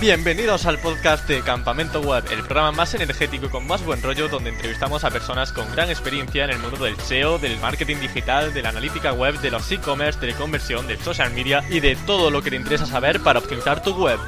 Bienvenidos al podcast de Campamento Web, el programa más energético y con más buen rollo donde entrevistamos a personas con gran experiencia en el mundo del SEO, del marketing digital, de la analítica web, de los e-commerce, de la conversión, del social media y de todo lo que te interesa saber para optimizar tu web.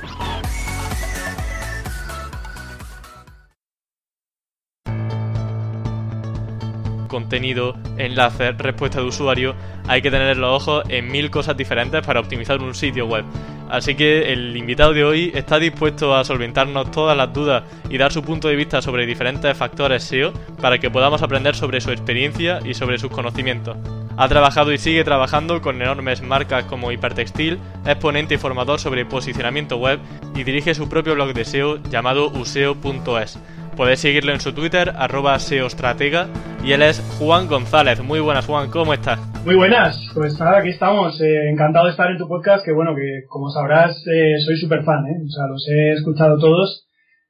Contenido, enlaces, respuesta de usuario, hay que tener los ojos en mil cosas diferentes para optimizar un sitio web. Así que el invitado de hoy está dispuesto a solventarnos todas las dudas y dar su punto de vista sobre diferentes factores SEO para que podamos aprender sobre su experiencia y sobre sus conocimientos. Ha trabajado y sigue trabajando con enormes marcas como Hipertextil, es ponente y formador sobre posicionamiento web y dirige su propio blog de SEO llamado useo.es. Podéis seguirlo en su Twitter, arroba SEOstratega, y él es Juan González. Muy buenas, Juan, ¿cómo estás? Muy buenas, pues nada, aquí estamos. Eh, encantado de estar en tu podcast, que bueno, que como sabrás, eh, soy súper fan, ¿eh? O sea, los he escuchado todos,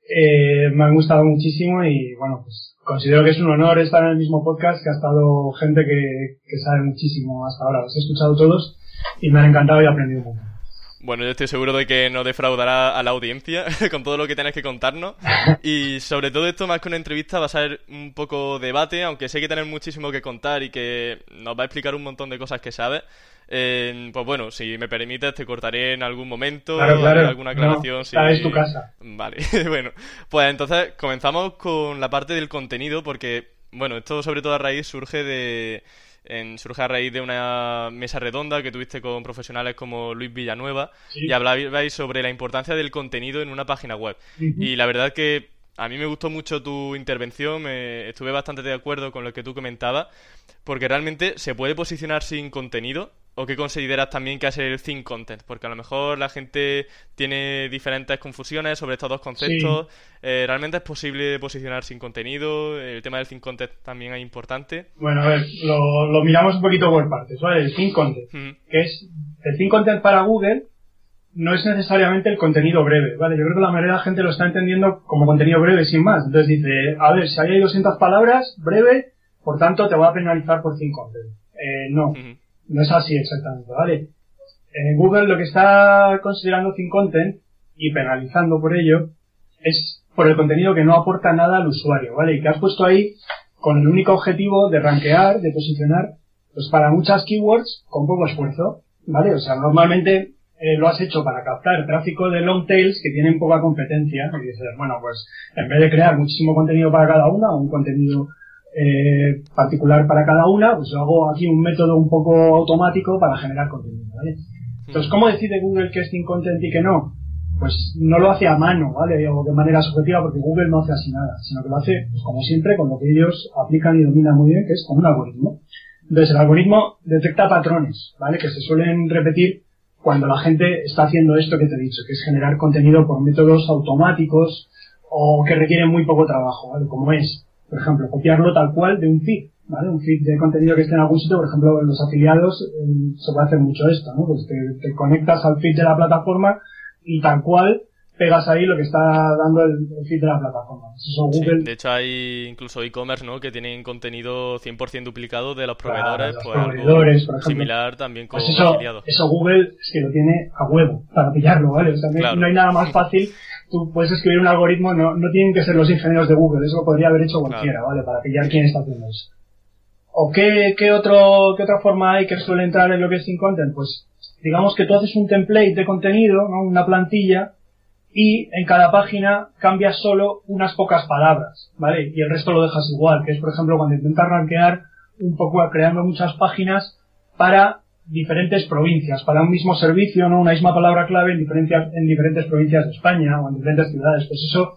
eh, me han gustado muchísimo y bueno, pues considero que es un honor estar en el mismo podcast que ha estado gente que, que sabe muchísimo hasta ahora. Los he escuchado todos y me han encantado y aprendido mucho. Bueno, yo estoy seguro de que no defraudará a la audiencia con todo lo que tenés que contarnos. Y sobre todo esto, más que una entrevista, va a ser un poco debate, aunque sé que tenés muchísimo que contar y que nos va a explicar un montón de cosas que sabes. Eh, pues bueno, si me permites, te cortaré en algún momento, claro, claro. alguna aclaración. No, si... tu casa. Vale, bueno. Pues entonces comenzamos con la parte del contenido, porque, bueno, esto sobre todo a raíz surge de en, surge a raíz de una mesa redonda que tuviste con profesionales como Luis Villanueva sí. y hablabais sobre la importancia del contenido en una página web. Uh -huh. Y la verdad que a mí me gustó mucho tu intervención, me, estuve bastante de acuerdo con lo que tú comentabas, porque realmente se puede posicionar sin contenido. ¿O qué consideras también que es el thin content? Porque a lo mejor la gente tiene diferentes confusiones sobre estos dos conceptos. Sí. Eh, ¿Realmente es posible posicionar sin contenido? El tema del thin content también es importante. Bueno, a ver, lo, lo miramos un poquito por partes, ¿vale? El thin content, Mm. que es el thin content para Google no es necesariamente el contenido breve, ¿vale? Yo creo que la mayoría de la gente lo está entendiendo como contenido breve sin más. Entonces dice, a ver, si hay 200 palabras, breve, por tanto te voy a penalizar por thin content. Eh, no, no es así exactamente, ¿vale? En Google lo que está considerando thin content y penalizando por ello es por el contenido que no aporta nada al usuario, ¿vale? Y que has puesto ahí con el único objetivo de rankear, de posicionar, pues para muchas keywords con poco esfuerzo, ¿vale? O sea, normalmente eh, lo has hecho para captar tráfico de long tails que tienen poca competencia y dices, bueno, pues en vez de crear muchísimo contenido para cada una o un contenido eh, particular para cada una, pues yo hago aquí un método un poco automático para generar contenido, ¿vale? Entonces, ¿cómo decide Google que es thin content y que no? Pues no lo hace a mano, ¿vale? O de manera subjetiva, porque Google no hace así nada, sino que lo hace, pues, como siempre, con lo que ellos aplican y dominan muy bien, que es con un algoritmo. Entonces, el algoritmo detecta patrones, ¿vale? Que se suelen repetir cuando la gente está haciendo esto que te he dicho, que es generar contenido por métodos automáticos o que requieren muy poco trabajo, ¿vale? Como es, por ejemplo, copiarlo tal cual de un feed, ¿vale? Un feed de contenido que esté en algún sitio, por ejemplo, en los afiliados eh, se puede hacer mucho esto, ¿no? Pues te, te conectas al feed de la plataforma y tal cual pegas ahí lo que está dando el, el feed de la plataforma. Eso Google. Sí, de hecho, hay incluso e-commerce ¿no? que tienen contenido 100% duplicado de los Claro, proveedores. los pues proveedores, por ejemplo. similar también con Pues eso, afiliados. eso Google es que lo tiene a huevo para pillarlo, ¿vale? O sea, no, hay- Claro. no hay nada más fácil. Tú puedes escribir un algoritmo, no, no tienen que ser los ingenieros de Google, eso lo podría haber hecho cualquiera, Claro. ¿vale? Para pillar quién está haciendo eso. ¿O qué, qué, otro, qué otra forma hay que suele entrar en lo que es sin content? Pues digamos que tú haces un template de contenido, ¿no? una plantilla, y en cada página cambias solo unas pocas palabras, ¿vale? Y el resto lo dejas igual, que es por ejemplo cuando intentas rankear un poco creando muchas páginas para diferentes provincias, para un mismo servicio, ¿no? Una misma palabra clave en, en diferentes provincias de España o en diferentes ciudades. Pues eso,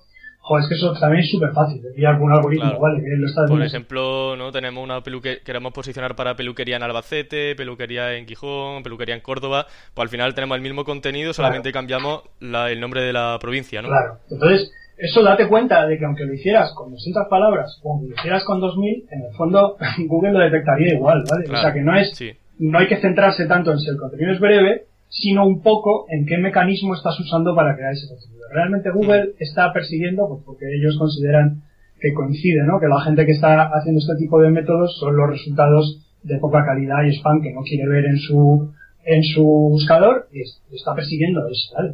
joder, es que eso también es súper fácil pillar con un algoritmo, Claro. ¿vale? Que lo está Por ejemplo, ¿no? tenemos una peluquería, queremos posicionar para peluquería en Albacete, peluquería en Gijón, peluquería en Córdoba, pues al final tenemos el mismo contenido, solamente cambiamos la- el nombre de la provincia, ¿no? Claro. Entonces, eso date cuenta de que aunque lo hicieras con 200 palabras o aunque lo hicieras con 2000, en el fondo Google lo detectaría igual, ¿vale? Claro, O sea que no es, sí. no hay que centrarse tanto en si el contenido es breve, sino un poco en qué mecanismo estás usando para crear ese contenido. Realmente Google está persiguiendo, pues porque ellos consideran que coincide, ¿no? Que la gente que está haciendo este tipo de métodos son los resultados de poca calidad y spam que no quiere ver en su en su buscador y es- está persiguiendo eso, ¿vale?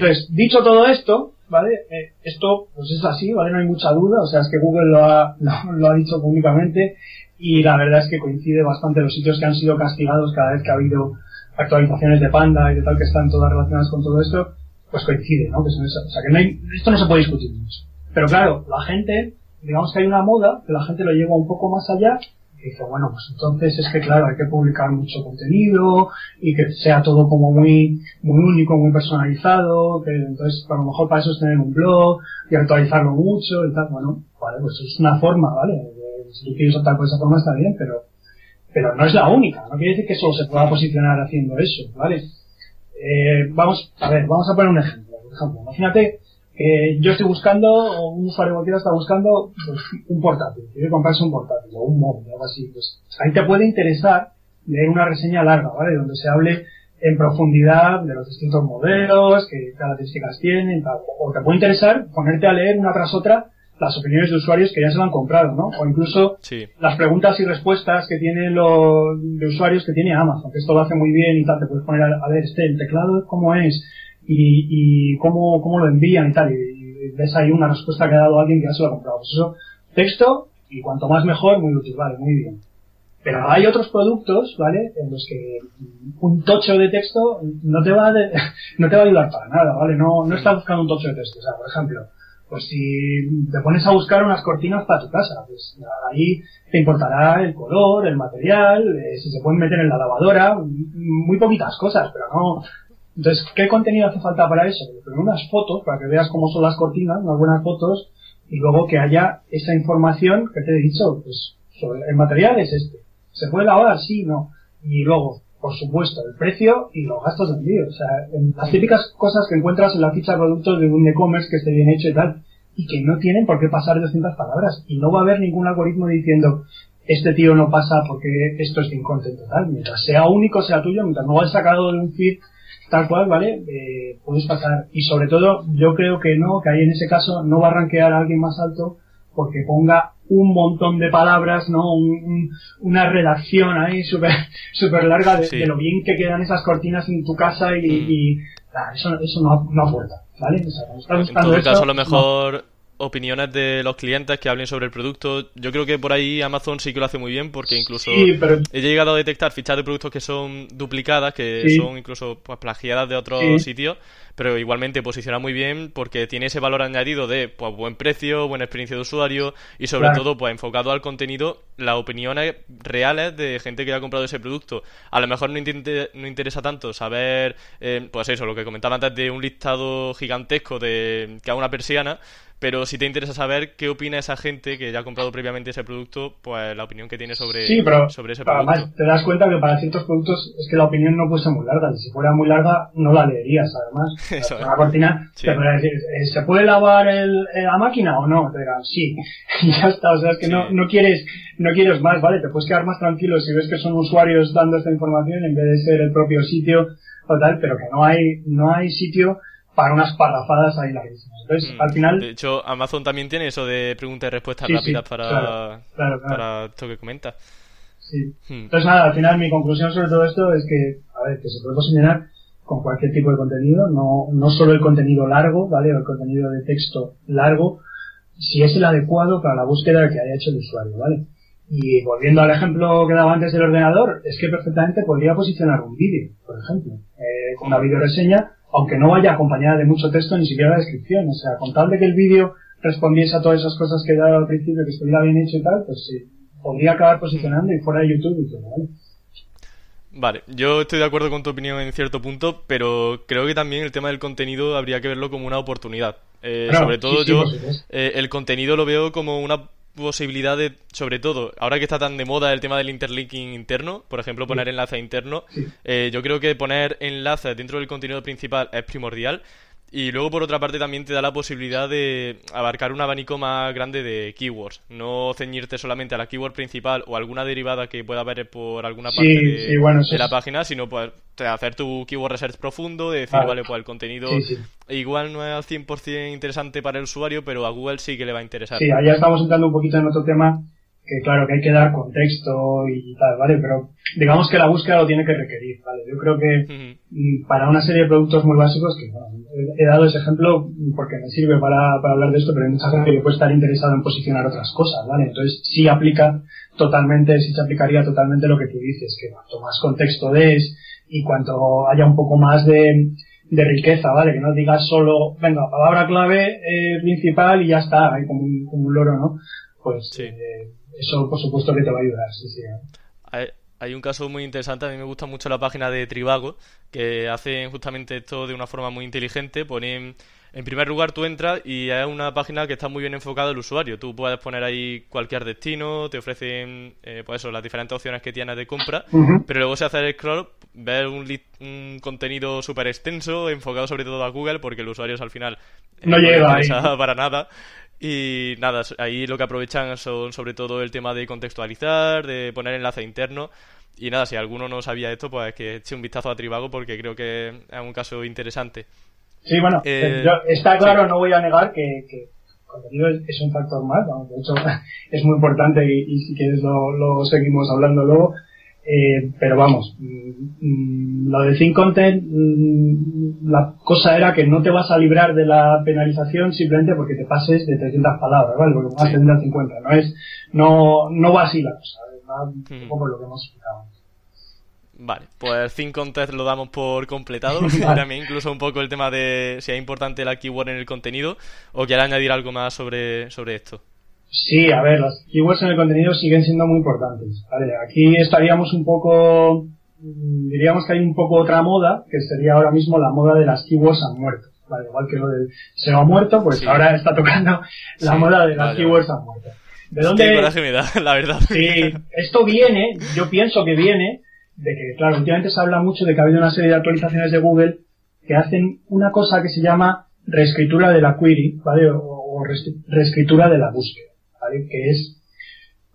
Entonces, dicho todo esto, ¿vale? Eh, esto, pues es así, ¿vale? No hay mucha duda, o sea, es que Google lo ha, lo, ha dicho públicamente y la verdad es que coincide bastante los sitios que han sido castigados cada vez que ha habido actualizaciones de Panda y de tal que están todas relacionadas con todo esto, pues coincide, ¿no? Que son o sea, que no hay, esto no se puede discutir mucho. Pero claro, la gente, digamos que hay una moda, que la gente lo lleva un poco más allá y dice, bueno, pues entonces es que claro, hay que publicar mucho contenido y que sea todo como muy, muy único, muy personalizado, que entonces a lo mejor para eso es tener un blog y actualizarlo mucho y tal. Bueno, vale, pues es una forma, ¿vale? Si tú quieres optar por esa forma está bien, pero, pero no es la única. No quiere decir que solo se pueda posicionar haciendo eso, ¿vale? Eh, vamos, a ver, vamos a poner un ejemplo. Por ejemplo, imagínate eh, yo estoy buscando, o un usuario cualquiera está buscando pues, un portátil, quiere comprarse un portátil o un móvil, algo así. Pues ahí te puede interesar leer una reseña larga, ¿vale? Donde se hable en profundidad de los distintos modelos, qué características tienen, tal. O te puede interesar ponerte a leer una tras otra las opiniones de usuarios que ya se lo han comprado, ¿no? O incluso las preguntas y respuestas que tienen los de usuarios que tiene Amazon, que esto lo hace muy bien y tal, te puedes poner a, a ver este, el teclado cómo es, y, y cómo, cómo lo envían y tal. Y, ves ahí una respuesta que ha dado alguien que ya se lo ha comprado. Pues eso, texto, y cuanto más mejor, muy útil, vale, muy bien. Pero hay otros productos, ¿vale? En los que un tocho de texto no te va a, no te va a ayudar para nada, ¿vale? No, no estás buscando un tocho de texto. O sea, por ejemplo, pues si te pones a buscar unas cortinas para tu casa, pues ahí te importará el color, el material, eh, si se pueden meter en la lavadora, muy poquitas cosas, pero no, entonces, ¿qué contenido hace falta para eso? Primero unas fotos, para que veas cómo son las cortinas, unas buenas fotos, y luego que haya esa información que te he dicho, pues, sobre el material es este. ¿Se puede lavar? Sí, no. Y luego, por supuesto, el precio y los gastos de envío. O sea, las típicas cosas que encuentras en la ficha de productos de un e-commerce que esté bien hecho y tal, y que no tienen por qué pasar de 200 palabras. Y no va a haber ningún algoritmo diciendo, este tío no pasa porque esto es sin content total. Mientras sea único, sea tuyo, mientras no lo hayas sacado de un feed tal cual, ¿vale? Eh, puedes pasar. Y sobre todo, yo creo que no, que ahí en ese caso no va a rankear a alguien más alto porque ponga un montón de palabras, ¿no? una redacción ahí súper super larga de, lo bien que quedan esas cortinas en tu casa y, mm. eso, eso no, no aporta, ¿vale? O sea, en todo caso, a lo mejor opiniones de los clientes que hablen sobre el producto. Yo creo que por ahí Amazon sí que lo hace muy bien porque incluso he llegado a detectar fichas de productos que son duplicadas, que son incluso pues, plagiadas de otros sitios, pero igualmente posiciona muy bien porque tiene ese valor añadido de pues, buen precio, buena experiencia de usuario y sobre todo pues enfocado al contenido, las opiniones reales de gente que ha comprado ese producto. A lo mejor no, no interesa tanto saber, eh, pues eso, lo que comentaba antes de un listado gigantesco de que haga una persiana, pero si te interesa saber qué opina esa gente que ya ha comprado previamente ese producto, pues la opinión que tiene sobre, sobre ese producto. Además, te das cuenta que para ciertos productos es que la opinión no puede ser muy larga. Si fuera muy larga, no la leerías, además. Eso, una cortina te decir, eh, ¿se puede lavar el, eh, la máquina o no? Te dirán, sí. y ya está. O sea, es que no, no quieres no quieres más, ¿vale? Te puedes quedar más tranquilo si ves que son usuarios dando esta información en vez de ser el propio sitio o tal, pero que no hay, no hay sitio para unas parrafadas ahí larguísimas. Entonces, mm, al final... De hecho, Amazon también tiene eso de preguntas y respuestas rápidas para, para esto que comenta. Sí. Hmm. Entonces, nada, al final mi conclusión sobre todo esto es que, a ver, que se puede posicionar con cualquier tipo de contenido, no, no solo el contenido largo, ¿vale? O el contenido de texto largo, si es el adecuado para la búsqueda que haya hecho el usuario, ¿vale? Y volviendo al ejemplo que daba antes del ordenador, es que perfectamente podría posicionar un vídeo, por ejemplo, eh, con una videoreseña aunque no vaya acompañada de mucho texto, ni siquiera la descripción. O sea, con tal de que el vídeo respondiese a todas esas cosas que he dado al principio, que estuviera bien hecho y tal, pues sí, podría acabar posicionando y fuera de YouTube y todo, ¿vale? Vale, yo estoy de acuerdo con tu opinión en cierto punto, pero creo que también el tema del contenido habría que verlo como una oportunidad. Eh, sobre todo yo eh, el contenido lo veo como una posibilidad de, sobre todo, ahora que está tan de moda el tema del interlinking interno, por ejemplo, poner enlaces internos, eh, yo creo que poner enlaces dentro del contenido principal es primordial y luego, por otra parte, también te da la posibilidad de abarcar un abanico más grande de keywords. No ceñirte solamente a la keyword principal o alguna derivada que pueda haber por alguna parte de, la página, sino pues, hacer tu keyword research profundo, de decir, vale, pues el contenido igual no es al 100% interesante para el usuario, pero a Google sí que le va a interesar. Sí, allá estamos entrando un poquito en otro tema que claro que hay que dar contexto y tal, ¿vale? Pero digamos que la búsqueda lo tiene que requerir, ¿vale? Yo creo que mm, para una serie de productos muy básicos, que bueno, he dado ese ejemplo porque me sirve para, para hablar de esto, pero hay mucha gente que puede estar interesado en posicionar otras cosas, ¿vale? Entonces sí aplica totalmente, sí se aplicaría totalmente lo que tú dices, que cuanto más contexto des y cuanto haya un poco más de, de riqueza, ¿vale? Que no digas solo, venga, palabra clave eh, principal y ya está, hay como un, como un loro, ¿no? Pues eh, eso por supuesto que te va a ayudar, sí, sí. Hay, hay, un caso muy interesante, a mí me gusta mucho la página de Trivago, que hacen justamente esto de una forma muy inteligente, ponen... En primer lugar, tú entras y es una página que está muy bien enfocada al usuario. Tú puedes poner ahí cualquier destino, te ofrecen, eh, pues eso, las diferentes opciones que tienes de compra, pero luego se hace el scroll, ves un, un contenido súper extenso, enfocado sobre todo a Google, porque el usuario es al final eh, no llega para nada. Y nada, ahí lo que aprovechan son sobre todo el tema de contextualizar, de poner enlace interno. Y nada, si alguno no sabía esto, pues que eche un vistazo a Trivago porque creo que es un caso interesante. Sí, bueno, eh, está claro, no voy a negar que, que contenido es, un factor más, de hecho es muy importante y, si quieres lo, lo seguimos hablando luego. Eh, pero vamos, mm, mm, lo de Think Content, mm, la cosa era que no te vas a librar de la penalización simplemente porque te pases de 300 palabras, ¿vale? Porque vas a 350, no es, no, no va así la cosa, va un poco lo que hemos explicado. Vale, pues Think Content lo damos por completado. También incluso un poco el tema de si es importante la keyword en el contenido o quiere añadir algo más sobre, sobre esto. Sí, a ver, las keywords en el contenido siguen siendo muy importantes. Vale, aquí estaríamos un poco, mm, diríamos que hay un poco otra moda, que sería ahora mismo la moda de las keywords han muerto. Vale, igual que lo del SEO ha muerto, pues ahora está tocando la moda de las keywords han muerto. ¿De dónde? Qué me da, la verdad. Sí, esto viene, yo pienso que viene de que, claro, últimamente se habla mucho de que ha habido una serie de actualizaciones de Google que hacen una cosa que se llama reescritura de la query, ¿vale? O reescritura de la búsqueda. Que es,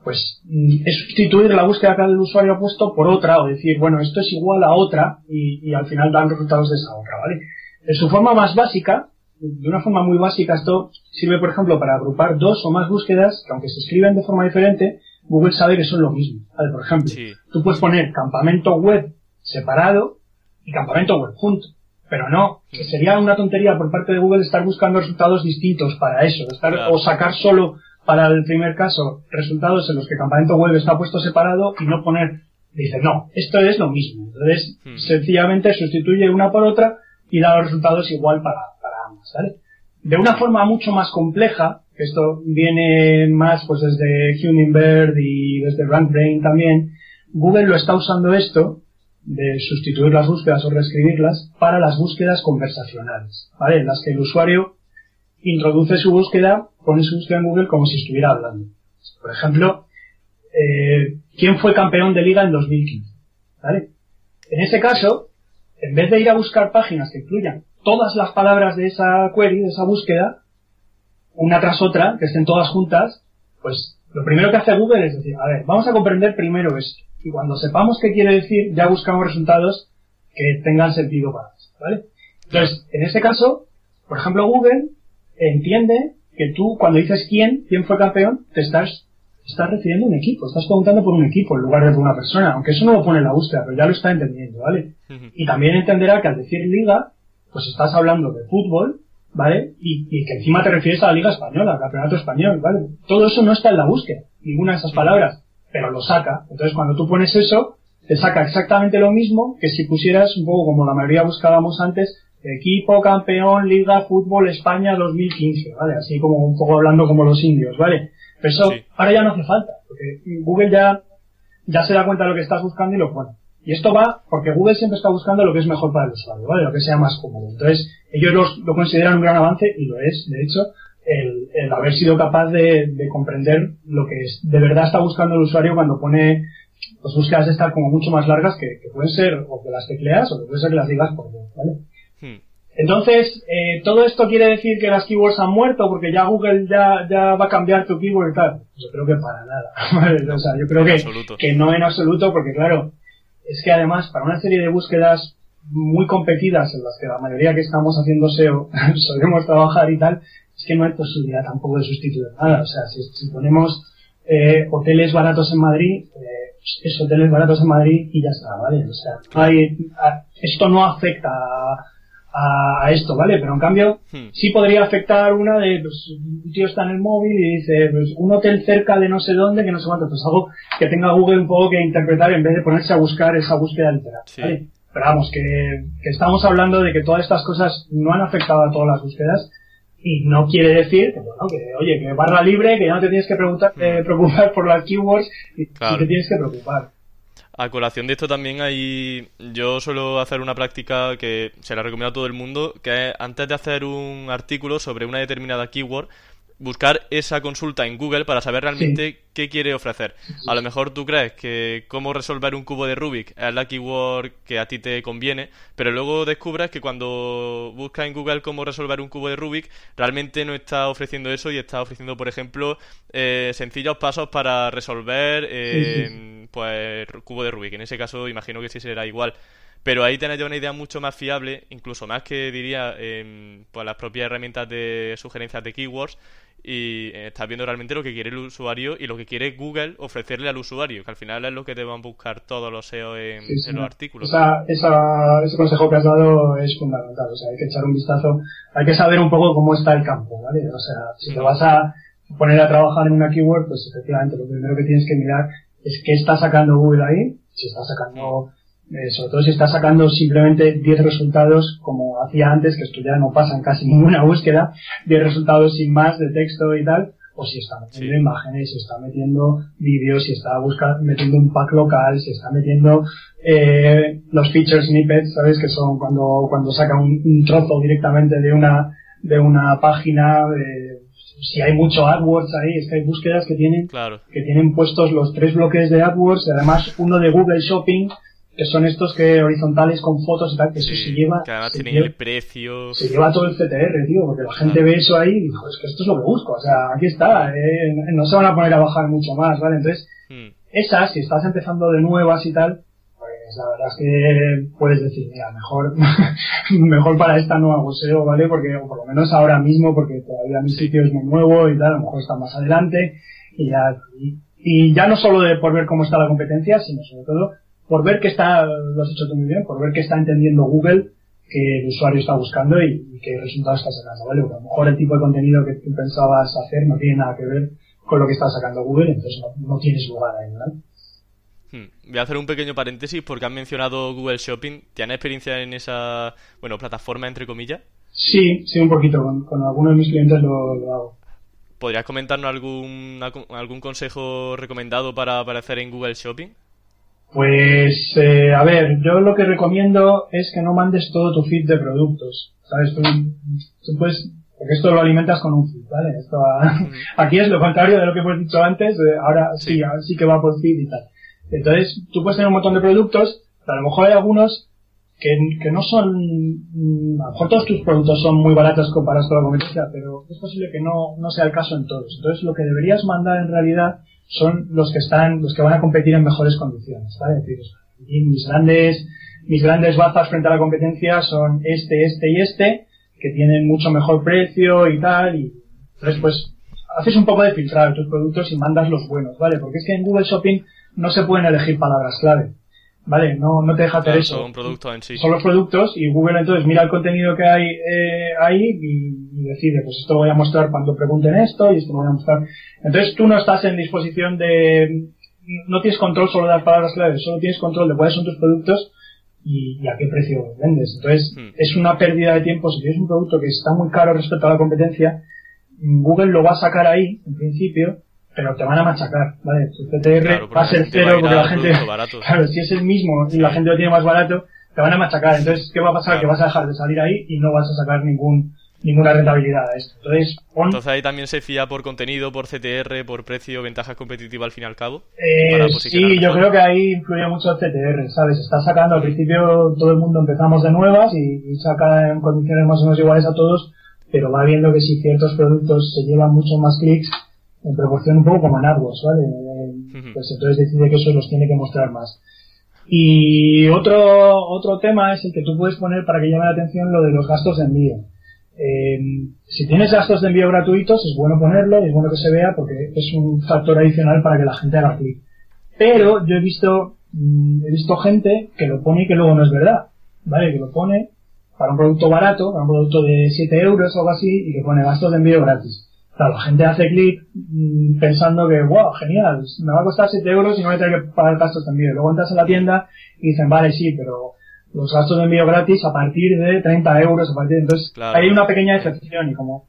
pues, mm, es sustituir la búsqueda que el usuario ha puesto por otra, o decir, bueno, esto es igual a otra, y, al final dan resultados de esa otra, ¿vale? En su forma más básica, de una forma muy básica, esto sirve, por ejemplo, para agrupar dos o más búsquedas que aunque se escriben de forma diferente, Google sabe que son lo mismo. ¿vale? Por ejemplo, tú puedes poner campamento web separado y campamento web junto. Pero no, que sería una tontería por parte de Google estar buscando resultados distintos para eso, estar, o sacar solo para el primer caso resultados en los que campamento web está puesto separado y no poner, dice, no, esto es lo mismo. Entonces, hmm. sencillamente sustituye una por otra y da los resultados igual para, para ambas, ¿vale? De una forma mucho más compleja, que esto viene más pues desde Hummingbird y desde RankBrain también, Google lo está usando esto de sustituir las búsquedas o reescribirlas para las búsquedas conversacionales, ¿vale? En las que el usuario introduce su búsqueda, pone su búsqueda en Google como si estuviera hablando. Por ejemplo, eh, ¿quién fue campeón de liga en 2015? ¿Vale? En ese caso, en vez de ir a buscar páginas que incluyan todas las palabras de esa query, de esa búsqueda, una tras otra, que estén todas juntas, pues lo primero que hace Google es decir, a ver, vamos a comprender primero esto. Y cuando sepamos qué quiere decir, ya buscamos resultados que tengan sentido para eso, ¿vale? Entonces, en ese caso, por ejemplo, Google entiende que tú, cuando dices quién, quién fue campeón, te estás, estás refiriendo a un equipo, estás preguntando por un equipo en lugar de por una persona, aunque eso no lo pone en la búsqueda, pero ya lo está entendiendo, ¿vale? Y también entenderá que al decir liga, pues estás hablando de fútbol, ¿vale? Y, y, que encima te refieres a la Liga Española, al Campeonato Español, ¿vale? Todo eso no está en la búsqueda, ninguna de esas palabras, pero lo saca. Entonces cuando tú pones eso, te saca exactamente lo mismo que si pusieras un poco como la mayoría buscábamos antes, Equipo campeón Liga Fútbol España 2015, ¿vale? Así como un poco hablando como los indios, ¿vale? Pero eso ahora ya no hace falta, porque Google ya, ya se da cuenta de lo que estás buscando y lo pone. Y esto va porque Google siempre está buscando lo que es mejor para el usuario, ¿vale? Lo que sea más cómodo. Entonces, ellos lo consideran un gran avance y lo es, de hecho, el, el haber sido capaz de, de, comprender lo que es, de verdad está buscando el usuario cuando pone pues búsquedas de estar como mucho más largas que, que pueden ser o que las tecleas o que pueden ser que las digas por voz, ¿vale? Entonces, eh, ¿todo esto quiere decir que las keywords han muerto porque ya Google ya, ya va a cambiar tu keyword y tal? Yo creo que para nada. o sea, yo creo que, que no en absoluto porque claro, es que además para una serie de búsquedas muy competidas en las que la mayoría que estamos haciendo SEO solemos trabajar y tal, es que no hay posibilidad tampoco de sustituir nada. O sea, si, si ponemos eh, hoteles baratos en Madrid, eh, es hoteles baratos en Madrid y ya está, ¿vale? O sea, hay, esto no afecta a, a, esto, ¿vale? Pero en cambio, hmm. sí podría afectar una de, pues, un tío está en el móvil y dice, pues, un hotel cerca de no sé dónde, que no sé cuánto, pues algo que tenga Google un poco que interpretar en vez de ponerse a buscar esa búsqueda literal, ¿vale? Pero vamos, que, que estamos hablando de que todas estas cosas no han afectado a todas las búsquedas, y no quiere decir que, bueno, que, oye, que barra libre, que ya no te tienes que preguntar, eh, mm. preocupar por las keywords y, te tienes que preocupar. A colación de esto también hay, yo suelo hacer una práctica que se la recomiendo a todo el mundo, que es antes de hacer un artículo sobre una determinada keyword, buscar esa consulta en Google para saber realmente qué quiere ofrecer. A lo mejor tú crees que cómo resolver un cubo de Rubik es la keyword que a ti te conviene, pero luego descubres que cuando buscas en Google cómo resolver un cubo de Rubik, realmente no está ofreciendo eso y está ofreciendo, por ejemplo, eh, sencillos pasos para resolver eh, pues cubo de Rubik. En ese caso, imagino que sí será igual. Pero ahí tenés ya una idea mucho más fiable, incluso más que diría en pues, las propias herramientas de sugerencias de keywords, y eh, estás viendo realmente lo que quiere el usuario y lo que quiere Google ofrecerle al usuario, que al final es lo que te van a buscar todos los SEO en, los artículos. Esa, ese consejo que has dado es fundamental, o sea, hay que echar un vistazo, hay que saber un poco cómo está el campo, ¿vale? O sea, si te vas a poner a trabajar en una keyword, pues efectivamente lo primero que tienes que mirar es qué está sacando Google ahí, si está sacando eh, sobre todo si está sacando simplemente 10 resultados como hacía antes, que esto ya no pasa en casi ninguna búsqueda, 10 resultados sin más de texto y tal, o si está metiendo imágenes, si está metiendo vídeos, si está busca, metiendo un pack local, si está metiendo eh, los feature snippets, ¿sabes? Que son cuando, cuando saca un, trozo directamente de una, de una página, eh, si hay mucho AdWords ahí, es que hay búsquedas que tienen, que tienen puestos los tres bloques de AdWords, y además uno de Google Shopping, que son estos que horizontales con fotos y tal, que se lleva. Que además tienen el precio. Se lleva todo el CTR, tío, porque la gente ve eso ahí y dice, es que esto es lo que busco, o sea, aquí está, eh, no se van a poner a bajar mucho más, ¿vale? Entonces, hmm. esas, si estás empezando de nuevas y tal, pues la verdad es que puedes decir, mira, mejor, mejor para esta no hago SEO, ¿vale? Porque, o por lo menos ahora mismo, porque todavía mi sitio es muy nuevo y tal, a lo mejor está más adelante, y ya, y, y ya no solo de por ver cómo está la competencia, sino sobre todo por ver que está, lo has hecho tú muy bien, por ver que está entendiendo Google que el usuario está buscando y, qué resultados está sacando, ¿vale? Porque a lo mejor el tipo de contenido que tú pensabas hacer no tiene nada que ver con lo que está sacando Google, entonces no, tienes lugar ahí, ¿vale? Hmm. Voy a hacer un pequeño paréntesis porque han mencionado Google Shopping. ¿Tienes experiencia en esa, bueno, plataforma entre comillas? Sí, sí, un poquito. Con, algunos de mis clientes lo, lo hago. ¿Podrías comentarnos algún, algún consejo recomendado para aparecer en Google Shopping? Pues, eh, a ver, yo lo que recomiendo es que no mandes todo tu feed de productos. ¿Sabes? Tú, puedes, porque esto lo alimentas con un feed, ¿vale? Esto, aquí es lo contrario de lo que hemos dicho antes, eh, ahora sí. sí, que va por feed y tal. Entonces, tú puedes tener un montón de productos, pero a lo mejor hay algunos que, que no son, mm, a lo mejor todos tus productos son muy baratos comparados con la competencia, pero es posible que no, no sea el caso en todos. Entonces, lo que deberías mandar en realidad son los que están, los que van a competir en mejores condiciones, ¿vale? Es decir, mis grandes, mis grandes bazas frente a la competencia son este, este y este, que tienen mucho mejor precio y tal, y entonces pues haces un poco de filtrar tus productos y mandas los buenos, ¿vale? Porque es que en Google Shopping no se pueden elegir palabras clave. ¿Vale? No, no te deja hacer eso. Son, productos en sí. son los productos y Google entonces mira el contenido que hay eh, ahí y, decide, pues esto lo voy a mostrar cuando pregunten esto y esto lo voy a mostrar. Entonces tú no estás en disposición de, no tienes control solo de las palabras claves, solo tienes control de cuáles son tus productos y, a qué precio vendes. Entonces hmm. es una pérdida de tiempo. Si tienes un producto que está muy caro respecto a la competencia, Google lo va a sacar ahí, en principio, pero te van a machacar, ¿vale? Tu CTR va a ser cero porque la gente, claro, si es el mismo y la gente lo tiene más barato, te van a machacar. Entonces, ¿qué va a pasar? Que vas a dejar de salir ahí y no vas a sacar ningún ninguna rentabilidad a esto. Entonces, Entonces ahí también se fía por contenido, por CTR, por precio, ventajas competitivas al fin y al cabo. Eh, sí, yo creo que ahí influye mucho el CTR, ¿sabes? Está sacando, al principio todo el mundo empezamos de nuevas y, y saca en condiciones más o menos iguales a todos, pero va viendo que si ciertos productos se llevan mucho más clics, en proporción un poco como en AdWords, ¿vale? Pues entonces decide que eso los tiene que mostrar más. Y otro, otro tema es el que tú puedes poner para que llame la atención lo de los gastos de envío. eh, si tienes gastos de envío gratuitos, es bueno ponerlo y es bueno que se vea porque es un factor adicional para que la gente haga clic. Pero yo he visto, mm, he visto gente que lo pone y que luego no es verdad. ¿Vale? Que lo pone para un producto barato, para un producto de 7 euros o algo así, y que pone gastos de envío gratis. Claro, la gente hace clic mm, pensando que, wow, genial, me va a costar 7 euros y no voy a tener que pagar gastos de envío. Luego entras en la tienda y dicen, vale, sí, pero los gastos de envío gratis a partir de 30 euros, a partir de... Entonces, hay una pequeña excepción y como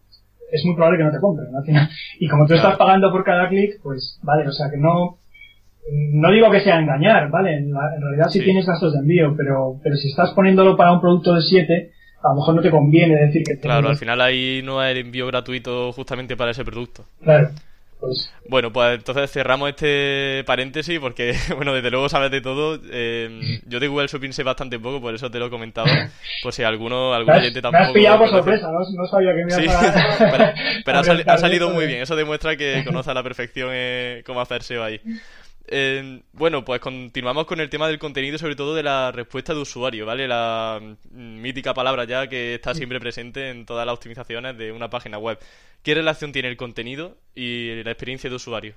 es muy probable que no te compren, ¿no? Y como tú estás pagando por cada clic, pues, vale, o sea que no, no digo que sea engañar, ¿vale? En, realidad sí, tienes gastos de envío, pero, pero si estás poniéndolo para un producto de 7, a lo mejor no te conviene decir que... Claro, al final ahí no hay envío gratuito justamente para ese producto. Claro. Pues... Bueno, pues entonces cerramos este paréntesis porque, bueno, desde luego sabes de todo. Eh, yo de Google Shopping sé bastante poco, por eso te lo he comentado. Por si alguno, algún oyente tampoco. Me has pillado por sorpresa, ¿no? sabía que me sí, a... pero, ha, salido muy bien. Eso demuestra que conoce a la perfección eh, cómo hacer SEO ahí. Eh, bueno, pues continuamos con el tema del contenido, sobre todo de la respuesta de usuario, ¿vale? La mm, mítica palabra ya que está siempre presente en todas las optimizaciones de una página web. ¿Qué relación tiene el contenido y la experiencia de usuario?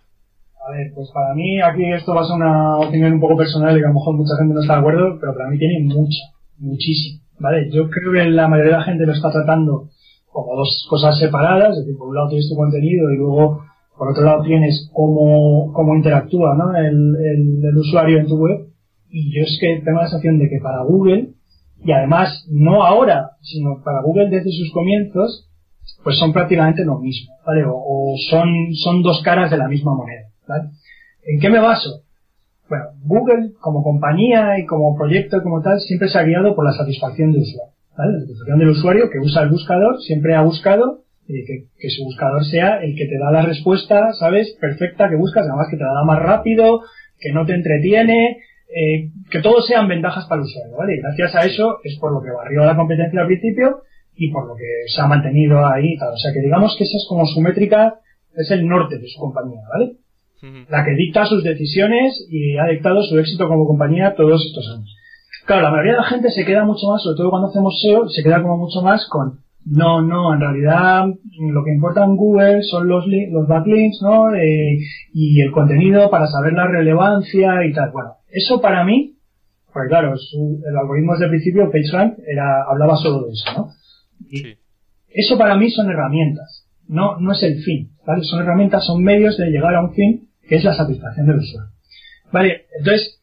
A ver, pues para mí aquí esto va a ser una opinión un poco personal y que a lo mejor mucha gente no está de acuerdo, pero para mí tiene mucha, muchísimo, ¿vale? Yo creo que la mayoría de la gente lo está tratando como dos cosas separadas, es decir, por un lado tienes tu contenido y luego por otro lado tienes cómo, cómo interactúa el, el, usuario en tu web. Y yo es que tengo la sensación de que para Google, y además no ahora, sino para Google desde sus comienzos, pues son prácticamente lo mismo, ¿vale? O, son, son dos caras de la misma moneda, ¿vale? ¿En qué me baso? Bueno, Google como compañía y como proyecto como tal siempre se ha guiado por la satisfacción del usuario, ¿vale? La satisfacción del usuario que usa el buscador siempre ha buscado que, su buscador sea el que te da la respuesta, ¿sabes? Perfecta que buscas, además que te la da más rápido, que no te entretiene, eh, que todo sean ventajas para el usuario, ¿vale? Y gracias a eso es por lo que barrió la competencia al principio y por lo que se ha mantenido ahí y tal. O sea que digamos que esa es como su métrica, es el norte de su compañía, ¿vale? La que dicta sus decisiones y ha dictado su éxito como compañía todos estos años. Claro, la mayoría de la gente se queda mucho más, sobre todo cuando hacemos SEO, se queda como mucho más con no, no, en realidad lo que importa en Google son los, los backlinks, ¿no? Eh, y el contenido para saber la relevancia y tal. Bueno, eso para mí, porque claro, el algoritmo desde el principio, PageRank, era, hablaba solo de eso, ¿no? Y Eso para mí son herramientas, no, no es el fin, ¿vale? Son herramientas, son medios de llegar a un fin que es la satisfacción del usuario. Vale, entonces,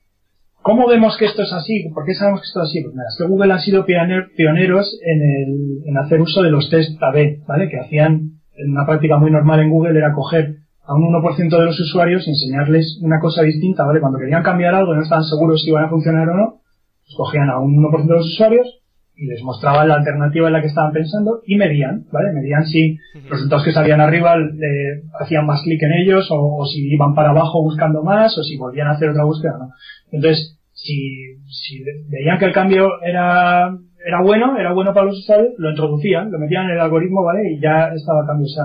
¿Cómo vemos que esto es así? ¿Por qué sabemos que esto es así? Pues mira, es que Google ha sido pioneros en, el, en hacer uso de los test A-B, ¿vale? Que hacían, una práctica muy normal en Google era coger a un 1% de los usuarios y enseñarles una cosa distinta, ¿vale? Cuando querían cambiar algo y no estaban seguros si iban a funcionar o no, pues cogían a un 1% de los usuarios y les mostraban la alternativa en la que estaban pensando y medían, ¿vale? Medían si los resultados que salían arriba eh, hacían más clic en ellos o, o, si iban para abajo buscando más o si volvían a hacer otra búsqueda no. Entonces, si, si veían que el cambio era, era bueno, era bueno para los usuarios, lo introducían, lo metían en el algoritmo, ¿vale? Y ya estaba cambio. O sea,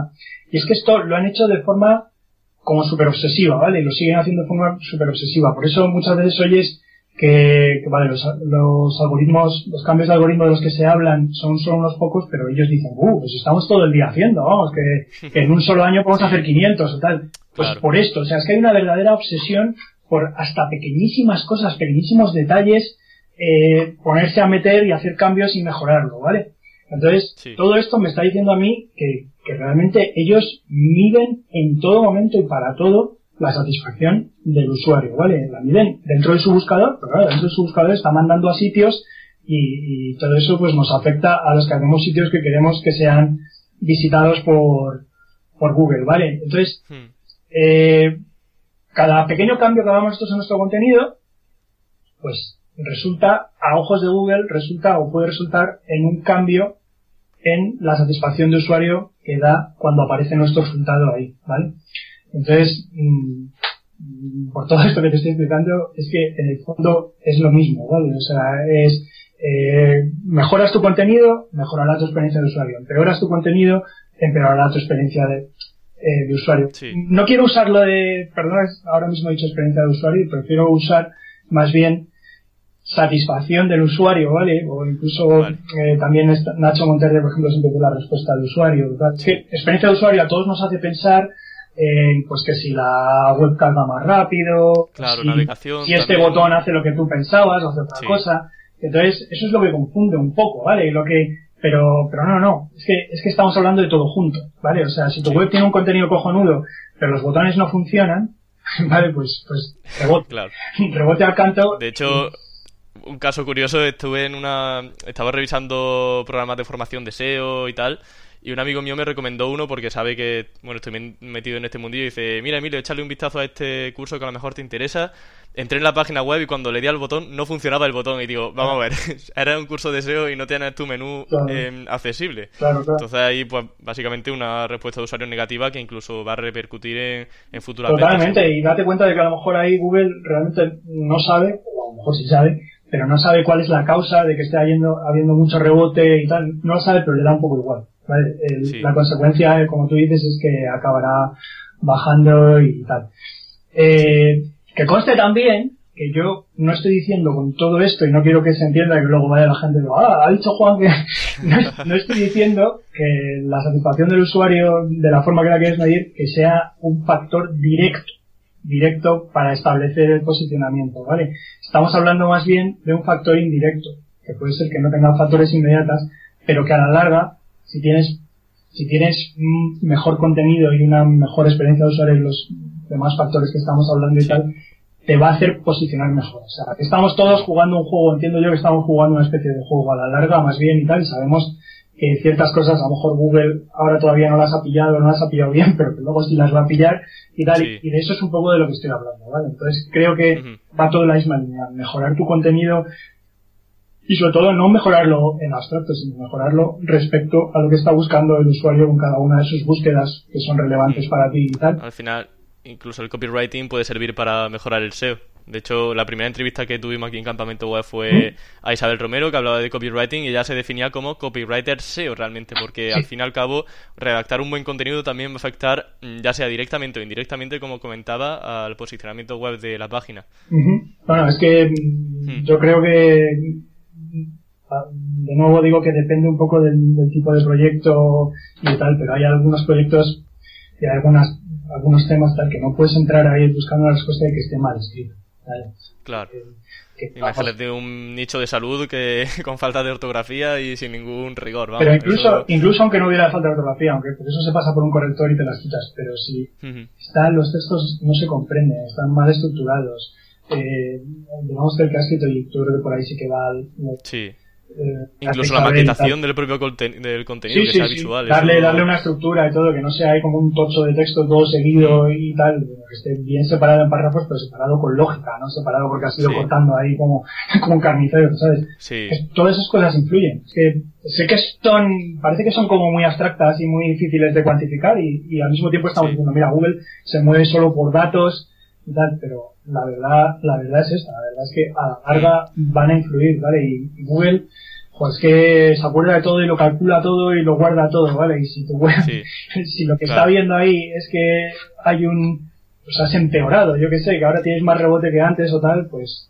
y es que esto lo han hecho de forma como súper obsesiva, ¿vale? Y lo siguen haciendo de forma súper obsesiva. Por eso muchas veces oyes que, que vale, los, los, algoritmos, los cambios de algoritmo de los que se hablan son solo unos pocos, pero ellos dicen, uh, pues estamos todo el día haciendo, vamos, que, que en un solo año podemos hacer 500 o tal. Pues por esto, o sea, es que hay una verdadera obsesión por hasta pequeñísimas cosas, pequeñísimos detalles, eh, ponerse a meter y hacer cambios y mejorarlo, ¿vale? Entonces, todo esto me está diciendo a mí que, que realmente ellos miden en todo momento y para todo la satisfacción del usuario, ¿vale? La miden dentro de su buscador, pero claro, dentro de su buscador está mandando a sitios y, y, todo eso pues nos afecta a los que hacemos sitios que queremos que sean visitados por, por Google, ¿vale? Entonces, hmm. eh, cada pequeño cambio que hagamos nosotros en nuestro contenido, pues resulta, a ojos de Google, resulta o puede resultar en un cambio en la satisfacción de usuario que da cuando aparece nuestro resultado ahí, ¿vale? Entonces, mm, por todo esto que te estoy explicando, es que en el fondo es lo mismo, ¿vale? O sea, es, eh, mejoras tu contenido, mejorará tu experiencia de usuario. Empeoras tu contenido, empeorará tu experiencia de, eh, de usuario. No quiero usarlo de, perdón, ahora mismo he dicho experiencia de usuario, prefiero usar más bien satisfacción del usuario, ¿vale? O incluso eh, también Nacho Monterde, por ejemplo, siempre tiene la respuesta del usuario. ¿verdad? experiencia de usuario a todos nos hace pensar en pues que si la web carga más rápido, claro, si, navegación si este botón hace lo que tú pensabas o hace otra cosa. Entonces, eso es lo que confunde un poco, ¿vale? Lo que, pero, pero no, no, es que, es que estamos hablando de todo junto, ¿vale? O sea, si tu web tiene un contenido cojonudo, pero los botones no funcionan, ¿vale? Pues, pues rebote. Claro. rebote al canto. De hecho, un caso curioso, estuve en una... Estaba revisando programas de formación de SEO y tal, y un amigo mío me recomendó uno porque sabe que, bueno, estoy metido en este mundillo y dice, mira Emilio, échale un vistazo a este curso que a lo mejor te interesa. Entré en la página web y cuando le di al botón no funcionaba el botón y digo, vamos a ver, era un curso de SEO y no tienes tu menú em, accesible. Entonces ahí, pues básicamente una respuesta de usuario negativa que incluso va a repercutir en, en futuras Totalmente, y date cuenta de que a lo mejor ahí Google realmente no sabe, o a lo mejor sí sabe, pero no sabe cuál es la causa de que esté habiendo, habiendo mucho rebote y tal. No lo sabe, pero le da un poco igual. La consecuencia, como tú dices, es que acabará bajando y tal. Eh, que conste también que yo no estoy diciendo con todo esto, y no quiero que se entienda que luego vaya la gente y ah, ha dicho Juan que... no, estoy diciendo que la satisfacción del usuario, de la forma que la quieres medir, que sea un factor directo, directo para establecer el posicionamiento, ¿vale? Estamos hablando más bien de un factor indirecto, que puede ser que no tenga factores inmediatas, pero que a la larga si tienes, si tienes un mejor contenido y una mejor experiencia de usuario en los demás factores que estamos hablando y tal, te va a hacer posicionar mejor. O sea, estamos todos jugando un juego, entiendo yo que estamos jugando una especie de juego a la larga, más bien y tal, y sabemos que ciertas cosas a lo mejor Google ahora todavía no las ha pillado, no las ha pillado bien, pero que luego sí las va a pillar y tal, y de eso es un poco de lo que estoy hablando, ¿vale? Entonces creo que va todo en la misma línea, mejorar tu contenido, y sobre todo no mejorarlo en abstracto, sino mejorarlo respecto a lo que está buscando el usuario con cada una de sus búsquedas que son relevantes para ti y tal. Al final, incluso el copywriting puede servir para mejorar el SEO. De hecho, la primera entrevista que tuvimos aquí en Campamento Web fue a Isabel Romero, que hablaba de copywriting y ella se definía como copywriter SEO realmente, porque al fin y al cabo, redactar un buen contenido también va a afectar, mm, ya sea directamente o indirectamente, como comentaba, al posicionamiento web de la página. Bueno, es que mm, yo creo que de nuevo digo que depende un poco del, tipo de proyecto y tal, pero hay algunos proyectos y hay algunas, algunos temas tal que no puedes entrar ahí buscando una respuesta de que esté mal escrito. Claro. Imagínate un nicho de salud que con falta de ortografía y sin ningún rigor. Vamos, pero incluso, incluso aunque no hubiera falta de ortografía, aunque por eso se pasa por un corrector y te las quitas, pero si están los textos no se comprenden, están mal estructurados. Eh, digamos que el escrito y yo creo que por ahí sí que va. sí eh, Incluso la maquetación del propio del contenido, que sea visual. Darle, darle una estructura y todo, que no sea ahí como un tocho de texto todo seguido mm. y tal, que esté bien separado en párrafos, pero separado con lógica, no separado porque ha sido cortando ahí como, como un carnicero, ¿sabes? todas esas cosas influyen. que sé que son, parece que son como muy abstractas y muy difíciles de cuantificar y, y al mismo tiempo estamos diciendo, mira, Google se mueve solo por datos y tal, pero la verdad, la verdad es esta, la verdad es que a la larga van a influir, ¿vale? Y, Google, pues que se acuerda de todo y lo calcula todo y lo guarda todo, ¿vale? Y si tu web, si lo que está viendo ahí es que hay un, pues has empeorado, yo que sé, que ahora tienes más rebote que antes o tal, pues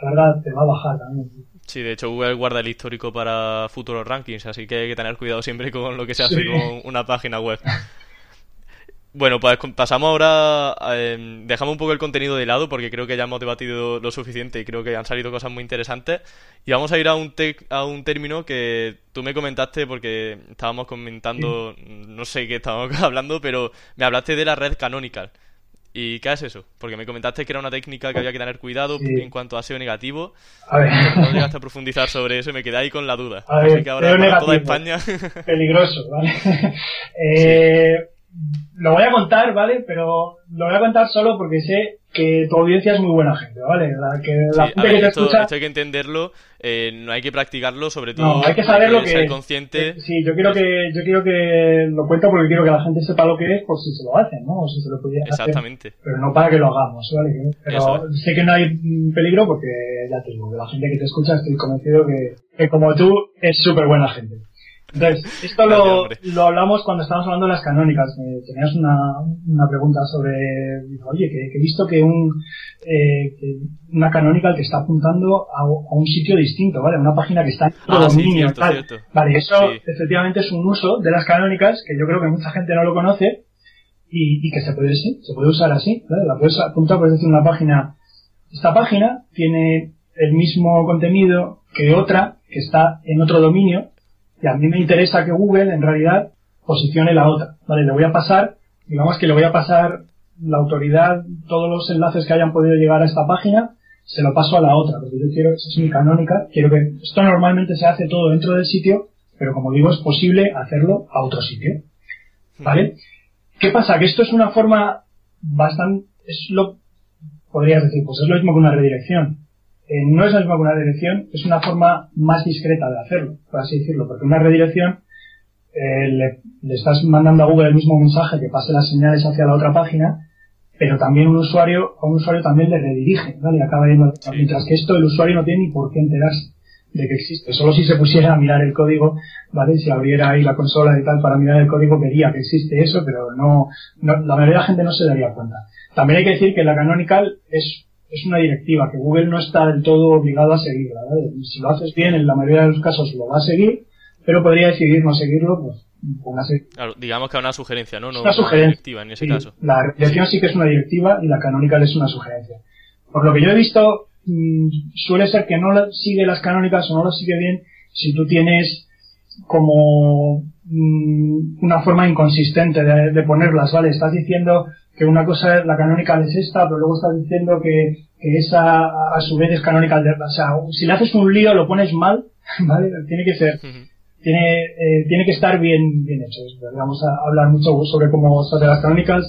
a la larga te va a bajar también. Sí, de hecho Google guarda el histórico para futuros rankings, así que hay que tener cuidado siempre con lo que se hace con una página web. Bueno, pues pasamos ahora, em, dejamos un poco el contenido de lado porque creo que ya hemos debatido lo suficiente y creo que han salido cosas muy interesantes. Y vamos a ir a un, a un término que tú me comentaste porque estábamos comentando, no sé qué estábamos hablando, pero me hablaste de la red canonical. ¿Y qué es eso? Porque me comentaste que era una técnica que había que tener cuidado en cuanto a SEO negativo. A ver. No llegaste a profundizar sobre eso y me quedé ahí con la duda. A ver, Así que ahora toda España. Peligroso, ¿vale? eh, lo voy a contar, ¿vale? Pero lo voy a contar solo porque sé que tu audiencia es muy buena gente, ¿vale? La, que, la gente que te esto, escucha... hay que entenderlo, eh, no hay que practicarlo, sobre todo no, hay que saber lo que ser consciente. Eh, sí, yo quiero que yo quiero que lo cuento porque quiero que la gente sepa lo que es por si se lo hacen, ¿no? O si se lo pudiera Exactamente. pero no para que lo hagamos, ¿vale? Pero sé que no hay peligro porque ya te digo, que la gente que te escucha estoy convencido que, que como tú es súper buena gente. Entonces, esto lo, lo, hablamos cuando estábamos hablando de las canónicas. tenías una, una pregunta sobre, oye, que, he visto que un eh, que una canónica que está apuntando a, un sitio distinto, ¿vale? Una página que está en otro ah, dominio. tal. Vale, eso efectivamente es un uso de las canónicas que yo creo que mucha gente no lo conoce y, y que se puede, sí, se puede usar así, ¿vale? La puedes apuntar, puedes decir una página, esta página tiene el mismo contenido que otra que está en otro dominio y a mí me interesa que Google en realidad posicione la otra. Vale, le voy a pasar, digamos que le voy a pasar la autoridad, todos los enlaces que hayan podido llegar a esta página, se lo paso a la otra, porque yo quiero, esa es mi canónica, quiero que, esto normalmente se hace todo dentro del sitio, pero como digo, es posible hacerlo a otro sitio. ¿Vale? ¿Qué pasa? Que esto es una forma bastante, es lo, podrías decir, pues es lo mismo que una redirección. Eh, no es la misma que una redirección, es una forma más discreta de hacerlo, por así decirlo, porque una redirección eh, le, estás mandando a Google el mismo mensaje que pase las señales hacia la otra página, pero también un usuario, a un usuario también le redirige, ¿vale? Y acaba yendo, mientras que esto el usuario no tiene ni por qué enterarse de que existe. Solo si se pusiera a mirar el código, ¿vale? Si abriera ahí la consola y tal para mirar el código, vería que existe eso, pero no, no la mayoría de la gente no se daría cuenta. También hay que decir que la canonical es es una directiva que Google no está del todo obligado a seguirla. Si lo haces bien, en la mayoría de los casos lo va a seguir, pero podría decidir no seguirlo, pues Claro, digamos que es una sugerencia, ¿no? no una sugerencia. directiva en ese caso. La dirección sí que es una directiva y la canonical es una sugerencia. Por lo que yo he visto, mm, suele ser que no sigue las canónicas o no lo sigue bien si tú tienes como mm, una forma inconsistente de, de, ponerlas, ¿vale? Estás diciendo que una cosa, la canónica es esta, pero luego estás diciendo que, que esa a su vez es canónica de, o sea, si le haces un lío, lo pones mal, ¿vale? Tiene que ser, tiene, eh, tiene que estar bien, bien hecho. Vamos a hablar mucho sobre cómo sobre las canónicas,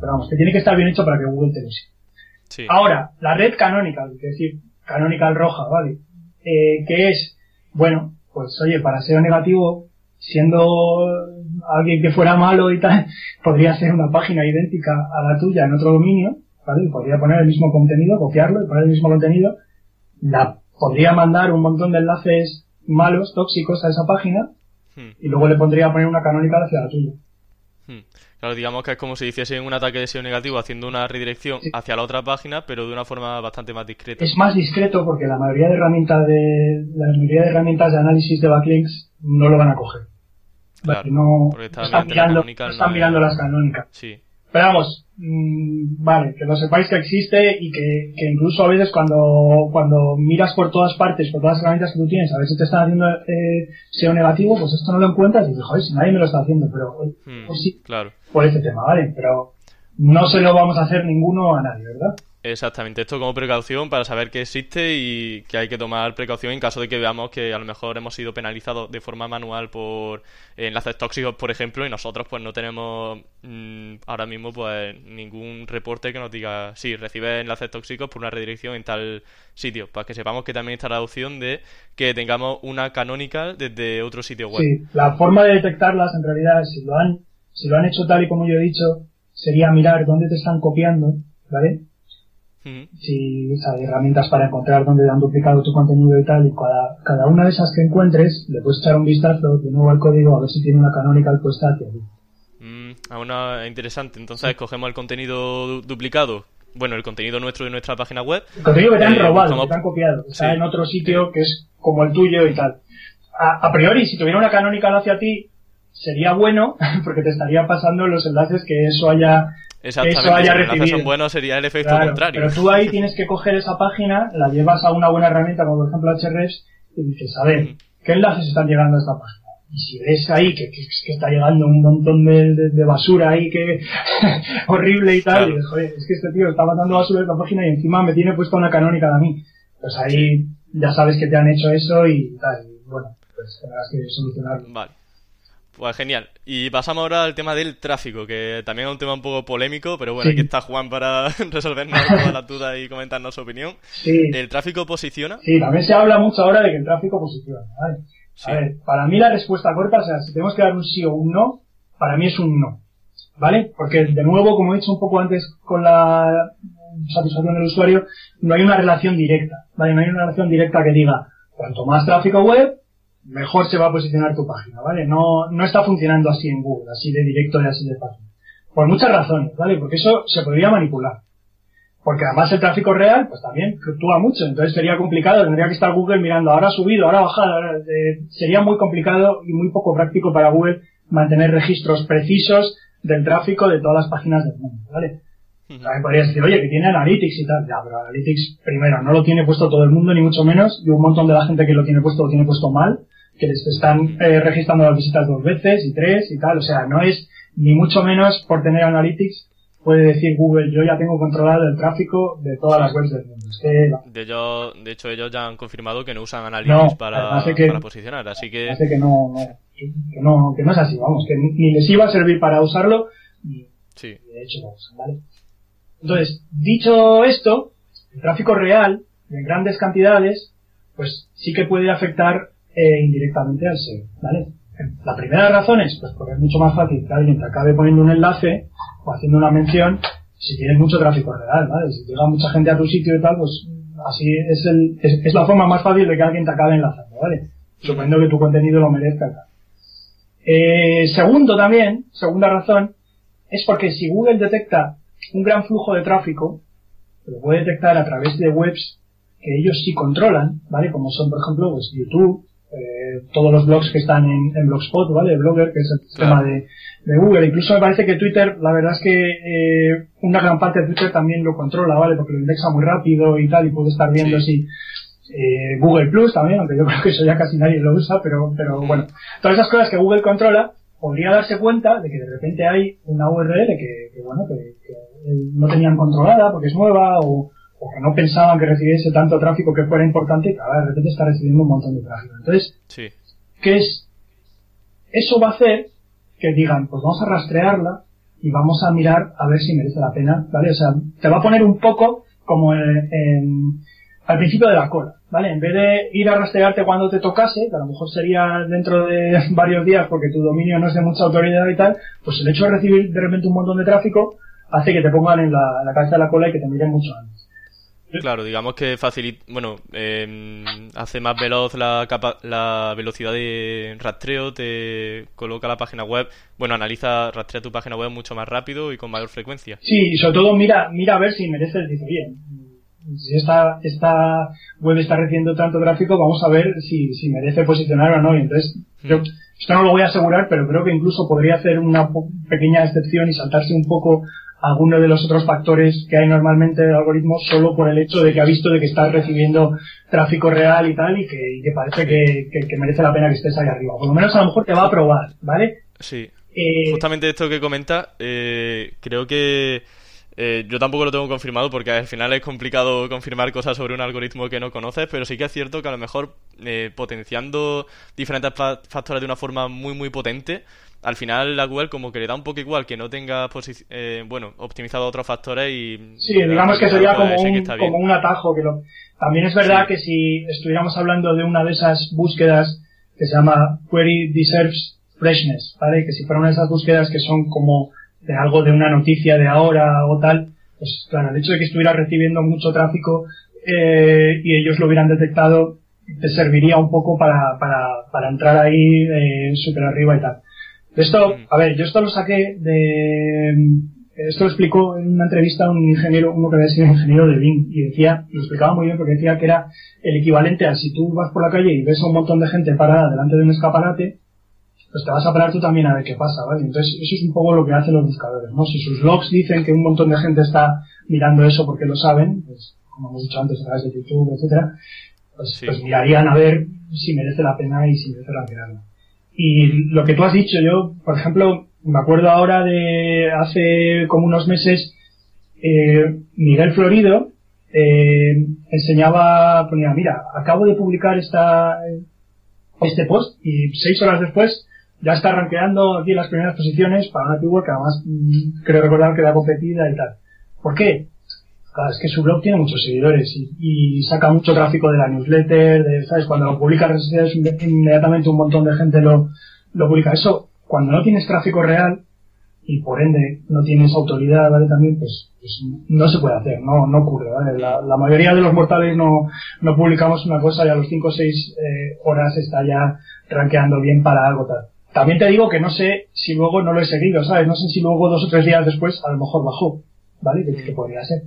pero vamos, que tiene que estar bien hecho para que Google te lo sí. Ahora, la red canónica, es decir, canonical roja, ¿vale? Eh, que es, bueno, pues oye, para ser negativo, siendo alguien que fuera malo y tal, podría hacer una página idéntica a la tuya en otro dominio, ¿vale? podría poner el mismo contenido, copiarlo y poner el mismo contenido. La, podría mandar un montón de enlaces malos, tóxicos a esa página hmm. y luego le pondría a poner una canónica hacia la tuya. Hmm. Claro, digamos que es como si hiciese un ataque de SEO negativo haciendo una redirección hacia la otra página, pero de una forma bastante más discreta. Es más discreto porque la mayoría de herramientas de la mayoría de herramientas de análisis de backlinks no lo van a coger. Claro, no, están mirando, están mirando las canónicas. Sí. Pero vamos, mmm, vale, que lo sepáis que existe y que, que, incluso a veces cuando, cuando miras por todas partes, por todas las herramientas que tú tienes, a ver si te están haciendo eh, SEO negativo, pues esto no lo encuentras y dices, joder, si nadie me lo está haciendo, pero hmm, pues sí, claro. por ese tema, ¿vale? Pero no se lo vamos a hacer ninguno a nadie, ¿verdad? Exactamente, esto como precaución para saber que existe y que hay que tomar precaución en caso de que veamos que a lo mejor hemos sido penalizados de forma manual por enlaces tóxicos, por ejemplo, y nosotros pues no tenemos mm, ahora mismo pues ningún reporte que nos diga sí, recibe enlaces tóxicos por una redirección en tal sitio, para que sepamos que también está la opción de que tengamos una canónica desde otro sitio web. Sí, la forma de detectarlas en realidad, si lo han, si lo han hecho tal y como yo he dicho, sería mirar dónde te están copiando, ¿vale? Si hay herramientas para encontrar dónde han duplicado tu contenido y tal, y cada, cada una de esas que encuentres, le puedes echar un vistazo de nuevo al código a ver si tiene una canonical puesta hacia ti. Mm, una interesante. Entonces, escogemos el contenido duplicado. Bueno, el contenido nuestro de nuestra página web. El contenido que te han eh, robado, que te han copiado. Está en otro sitio que es como el tuyo y tal. A, a priori, si tuviera una canonical hacia ti, sería bueno porque te estaría pasando los enlaces que eso haya Exactamente, eso haya recibido. Son buenos sería el efecto contrario. Pero tú ahí tienes que coger esa página, la llevas a una buena herramienta como por ejemplo Hrefs y dices, a ver, ¿qué enlaces están llegando a esta página? Y si ves ahí que, que, está llegando un montón de, de, basura ahí que horrible y tal, y dices, joder, es que este tío está mandando basura de esta página y encima me tiene puesta una canónica de mí. Pues ahí ya sabes que te han hecho eso y tal, y bueno, pues tendrás que solucionarlo. Vale. Pues genial. Y pasamos ahora al tema del tráfico, que también es un tema un poco polémico, pero bueno, aquí está Juan para resolvernos todas las dudas y comentarnos su opinión. Sí. ¿El tráfico posiciona? Sí, también se habla mucho ahora de que el tráfico posiciona. ¿vale? A ver, para mí la respuesta corta, o sea, si tenemos que dar un sí o un no, para mí es un no. ¿Vale? Porque de nuevo, como he dicho un poco antes con la satisfacción del usuario, no hay una relación directa. ¿Vale? No hay una relación directa que diga, cuanto más tráfico web, mejor se va a posicionar tu página, ¿vale? No, no está funcionando así en Google, así de directo y así de página. Por muchas razones, ¿vale? Porque eso se podría manipular. Porque además el tráfico real, pues también fluctúa mucho, entonces sería complicado, tendría que estar Google mirando, ahora ha subido, ahora ha bajado, eh, sería muy complicado y muy poco práctico para Google mantener registros precisos del tráfico de todas las páginas del mundo, ¿vale? También podrías decir, oye, que tiene Analytics y tal. Ya, pero Analytics, primero, no lo tiene puesto todo el mundo, ni mucho menos, y un montón de la gente que lo tiene puesto lo tiene puesto mal, que les están eh, registrando las visitas dos veces y tres y tal. O sea, no es ni mucho menos por tener Analytics puede decir Google, yo ya tengo controlado el tráfico de todas las webs del mundo. Es que, de, ellos, de hecho, ellos ya han confirmado que no usan Analytics para, para, posicionar, así que... que no, que no, que no es así, vamos, que ni les iba a servir para usarlo, ni, sí. de hecho lo usan, ¿vale? Entonces, dicho esto, el tráfico real, en grandes cantidades, pues sí que puede afectar eh, indirectamente al SEO, ¿vale? La primera razón es, pues porque es mucho más fácil que alguien te acabe poniendo un enlace o haciendo una mención si tienes mucho tráfico real, ¿vale? Si llega mucha gente a tu sitio y tal, pues así es, el, es, la forma más fácil de que alguien te acabe enlazando, ¿vale? Suponiendo que tu contenido lo merezca. Eh, segundo también, segunda razón, es porque si Google detecta un gran flujo de tráfico, lo puede detectar a través de webs que ellos sí controlan, ¿vale? Como son, por ejemplo, pues YouTube, eh, todos los blogs que están en, Blogspot, ¿vale? Blogger, que es el sistema de, Google. Incluso me parece que Twitter, la verdad es que eh, una gran parte de Twitter también lo controla, ¿vale? Porque lo indexa muy rápido y tal, y puede estar viendo si eh, Google Plus también, aunque yo creo que eso ya casi nadie lo usa, pero, pero bueno, todas esas cosas que Google controla, podría darse cuenta de que de repente hay una URL que, que bueno, que, no tenían controlada porque es nueva o, o, que no pensaban que recibiese tanto tráfico que fuera importante y ahora de repente está recibiendo un montón de tráfico. Entonces, sí. ¿qué es? Eso va a hacer que digan, pues vamos a rastrearla y vamos a mirar a ver si merece la pena, ¿vale? O sea, te va a poner un poco como en al principio de la cola, ¿vale? En vez de ir a rastrearte cuando te tocase, que a lo mejor sería dentro de varios días porque tu dominio no es de mucha autoridad y tal, pues el hecho de recibir de repente un montón de tráfico hace que te pongan en la, cabeza de la cola y que te miren mucho antes. Claro, digamos que facilita, bueno, em, hace más veloz la, la velocidad de rastreo, te coloca la página web, bueno, analiza, rastrea tu página web mucho más rápido y con mayor frecuencia. Sí, y sobre todo mira, mira a ver si mereces, dice, bien, si esta, esta web está recibiendo tanto tráfico, vamos a ver si, si merece posicionar o no. Y entonces, yo, esto no lo voy a asegurar, pero creo que incluso podría hacer una pequeña excepción y saltarse un poco alguno de los otros factores que hay normalmente en el algoritmo solo por el hecho de que ha visto de que estás recibiendo tráfico real y tal y que, que parece que, que, merece la pena que estés ahí arriba. Por lo menos a lo mejor te va a probar, ¿vale? Sí. Eh, Justamente esto que comenta, eh, creo que eh, yo tampoco lo tengo confirmado porque al final es complicado confirmar cosas sobre un algoritmo que no conoces, pero sí que es cierto que a lo mejor eh, potenciando diferentes factores de una forma muy muy potente, al final la Google como que le da un poco igual que no tenga eh, bueno optimizado otros factores y sí digamos que sería como un, como un atajo que lo... también es verdad que si estuviéramos hablando de una de esas búsquedas que se llama query deserves freshness vale que si fuera una de esas búsquedas que son como de algo de una noticia de ahora o tal, pues claro, el hecho de que estuviera recibiendo mucho tráfico eh, y ellos lo hubieran detectado, te serviría un poco para, para, para entrar ahí eh, súper arriba y tal. Esto, a ver, yo esto lo saqué de... Esto lo explicó en una entrevista un ingeniero, uno que había sido ingeniero de Bing, y decía, lo explicaba muy bien porque decía que era el equivalente a si tú vas por la calle y ves a un montón de gente parada delante de un escaparate, pues te vas a parar tú también a ver qué pasa, ¿vale? Entonces, eso es un poco lo que hacen los buscadores, ¿no? Si sus logs dicen que un montón de gente está mirando eso porque lo saben, pues, como hemos dicho antes a través de YouTube, etcétera, pues, pues mirarían a ver si merece la pena y si merece la pena. Y lo que tú has dicho, yo, por ejemplo, me acuerdo ahora de hace como unos meses, eh, Miguel Florido eh, enseñaba, ponía, mira, acabo de publicar esta, este post y seis horas después ya está rankeando aquí las primeras posiciones para una que además mm, creo recordar que da competida y tal. ¿Por qué? Es que su blog tiene muchos seguidores y, saca mucho tráfico de la newsletter, de, ¿sabes? Cuando lo publica inmediatamente un montón de gente lo, lo publica. Eso, cuando no tienes tráfico real y por ende no tienes autoridad, ¿vale? También, pues, pues no se puede hacer, no, no ocurre, ¿vale? La, mayoría de los mortales no, no publicamos una cosa y a los 5 o 6 eh, horas está ya rankeando bien para algo tal. También te digo que no sé si luego no lo he seguido, ¿sabes? No sé si luego dos o tres días después a lo mejor bajó, ¿vale? Que podría ser.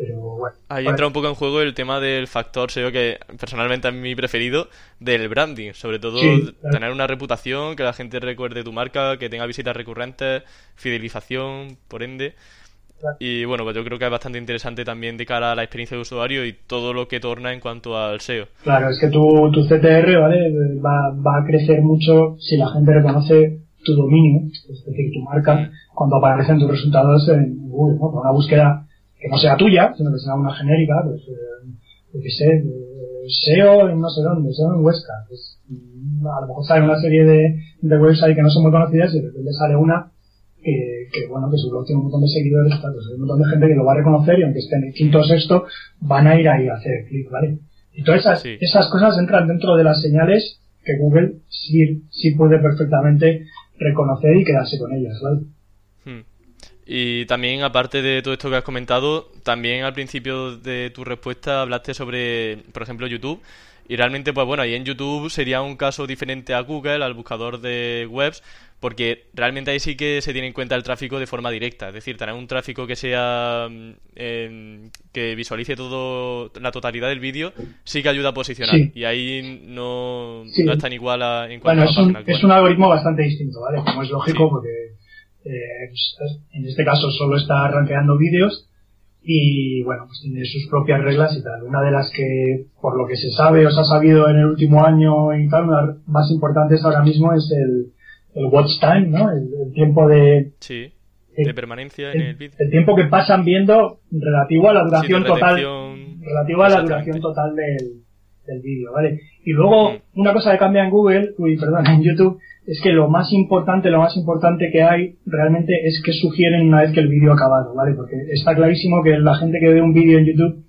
Pero bueno. Ahí entra un poco en juego el tema del factor SEO que personalmente es mi preferido del branding. Sobre todo Sí, claro. tener una reputación, que la gente recuerde tu marca, que tenga visitas recurrentes, fidelización, por ende. Claro. Y bueno, pues yo creo que es bastante interesante también de cara a la experiencia de usuario y todo lo que torna en cuanto al SEO. Claro, es que tu, tu CTR, ¿vale? Va, va a crecer mucho si la gente reconoce tu dominio, es decir, tu marca, cuando aparecen tus resultados en Google, ¿no? Por una búsqueda que no sea tuya, sino que sea una genérica, pues, eh, yo qué sé, eh, SEO en no sé dónde, SEO en Huesca, pues, mm, a lo mejor sale una serie de, de websites que no son muy conocidas y de repente sale una que, que, bueno, que seguro tiene un montón de seguidores, tal, pues hay un montón de gente que lo va a reconocer y aunque esté en el quinto o sexto, van a ir ahí a hacer clic, ¿vale? Y todas esas, Sí. esas cosas entran dentro de las señales que Google sí, sí puede perfectamente reconocer y quedarse con ellas, ¿vale? Y también, aparte de todo esto que has comentado, también al principio de tu respuesta hablaste sobre, por ejemplo, YouTube. Y realmente, pues bueno, ahí en YouTube sería un caso diferente a Google, al buscador de webs, porque realmente ahí sí que se tiene en cuenta el tráfico de forma directa. Es decir, tener un tráfico que sea em, que visualice todo la totalidad del vídeo sí que ayuda a posicionar. Sí. Y ahí no, Sí. no es tan igual a, en cuanto Bueno, a es la un, página es un algoritmo bastante distinto, ¿vale? Como es lógico, Sí. porque eh, en este caso solo está rankeando vídeos y, bueno, pues tiene sus propias reglas y tal. Una de las que, por lo que se sabe o se ha sabido en el último año y tal, una más importantes ahora mismo es el, el watch time, ¿no? El, el tiempo de, Sí, el- de permanencia en el vídeo. el tiempo que pasan viendo relativo a la duración Sí, de total relativa a la duración total del, del vídeo, ¿vale? Y luego, una cosa que cambia en Google, uy, perdón, en YouTube, es que lo más importante, lo más importante que hay realmente es que sugieren una vez que el vídeo ha acabado, ¿vale? Porque está clarísimo que la gente que ve un vídeo en YouTube,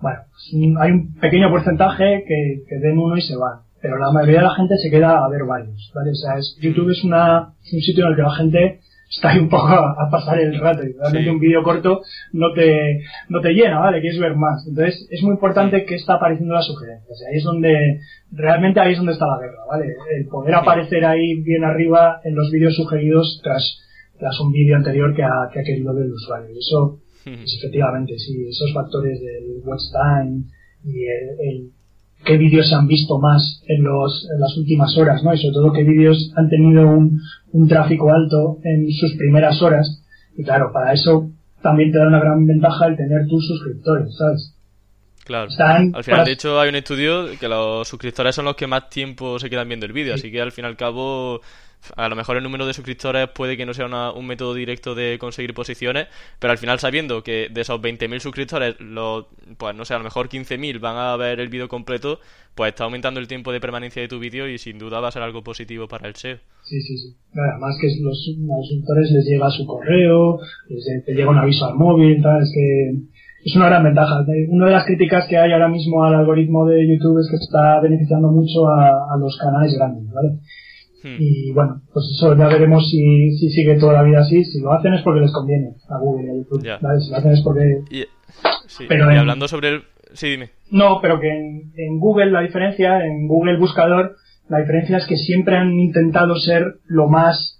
bueno, pues, hay un pequeño porcentaje que, que ven uno y se van. Pero la mayoría de la gente se queda a ver varios, ¿vale? O sea, es, YouTube es una, es un sitio en el que la gente está ahí un poco a, a pasar el rato y realmente Sí. un vídeo corto no te, no te llena, ¿vale? Quieres ver más. Entonces, es muy importante que está apareciendo la sugerencia. O sea, ahí es donde, realmente ahí es donde está la guerra, ¿vale? El poder aparecer ahí bien arriba en los vídeos sugeridos tras, tras un vídeo anterior que ha, que ha querido ver el usuario. Y eso, pues efectivamente, sí, esos factores del watch time y el, el qué vídeos se han visto más en, los, en las últimas horas, ¿no? Y sobre todo qué vídeos han tenido un, un tráfico alto en sus primeras horas. Y claro, para eso también te da una gran ventaja el tener tus suscriptores, ¿sabes? Claro. Están Al final, para- de hecho, hay un estudio que los suscriptores son los que más tiempo se quedan viendo el vídeo, así que al fin y al cabo, a lo mejor el número de suscriptores puede que no sea una- un método directo de conseguir posiciones, pero al final sabiendo que de esos 20.000 suscriptores, los, pues no sé, a lo mejor 15.000 van a ver el vídeo completo, pues está aumentando el tiempo de permanencia de tu vídeo y sin duda va a ser algo positivo para el SEO. Sí, sí, sí. Además que los suscriptores les llega su correo, les, te llega un aviso al móvil, tal, es que es una gran ventaja. Una de las críticas que hay ahora mismo al algoritmo de YouTube es que está beneficiando mucho a, a los canales grandes, ¿vale? Hmm. Y bueno, pues eso ya veremos si, si sigue toda la vida así. Si lo hacen es porque les conviene a Google y a YouTube. ¿vale? Si lo hacen es porque... Sí, Pero y en- hablando sobre el... Sí, dime. No, pero que en, en Google la diferencia, en Google Buscador, la diferencia es que siempre han intentado ser lo más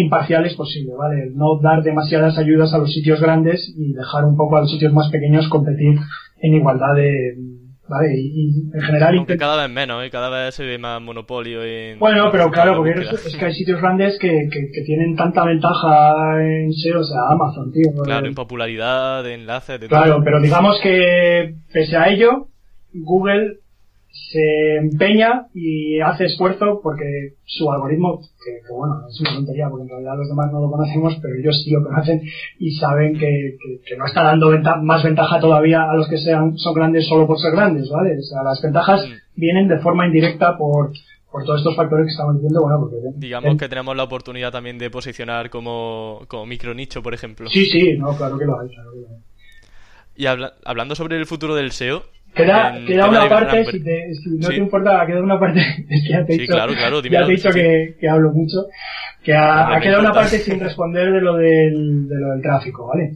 imparciales posible, ¿vale? El No dar demasiadas ayudas a los sitios grandes y dejar un poco a los sitios más pequeños competir en igualdad de, ¿vale? Y, y en general Aunque cada vez menos, ¿eh? cada vez se ve más monopolio en... Bueno, pero claro, la porque es, es que hay sitios grandes que, que, que tienen tanta ventaja en SEO, o sea, Amazon, tío. Claro, en popularidad, de enlaces, de Claro, todo. pero digamos que pese a ello, Google se empeña y hace esfuerzo porque su algoritmo, que, que bueno, es una tontería porque en realidad los demás no lo conocemos, pero ellos sí lo conocen y saben que, que- que no está dando venta- más ventaja todavía a los que sean, son grandes solo por ser grandes, ¿vale? O sea, las ventajas Mm. vienen de forma indirecta por, por todos estos factores que estamos diciendo, bueno, porque... Digamos en- que tenemos la oportunidad también de posicionar como, como micro nicho, por ejemplo. Sí, sí, no, claro que lo ha hecho. claro que lo ha hecho. Y habla- hablando sobre el futuro del SEO. Queda, en queda una parte, si, te- si no Sí. te importa, queda una parte, que ya te he Sí, dicho, claro, claro, ya te he dicho que, que hablo mucho, que ha, ha quedado una parte sin responder de lo del, de lo del tráfico, ¿vale?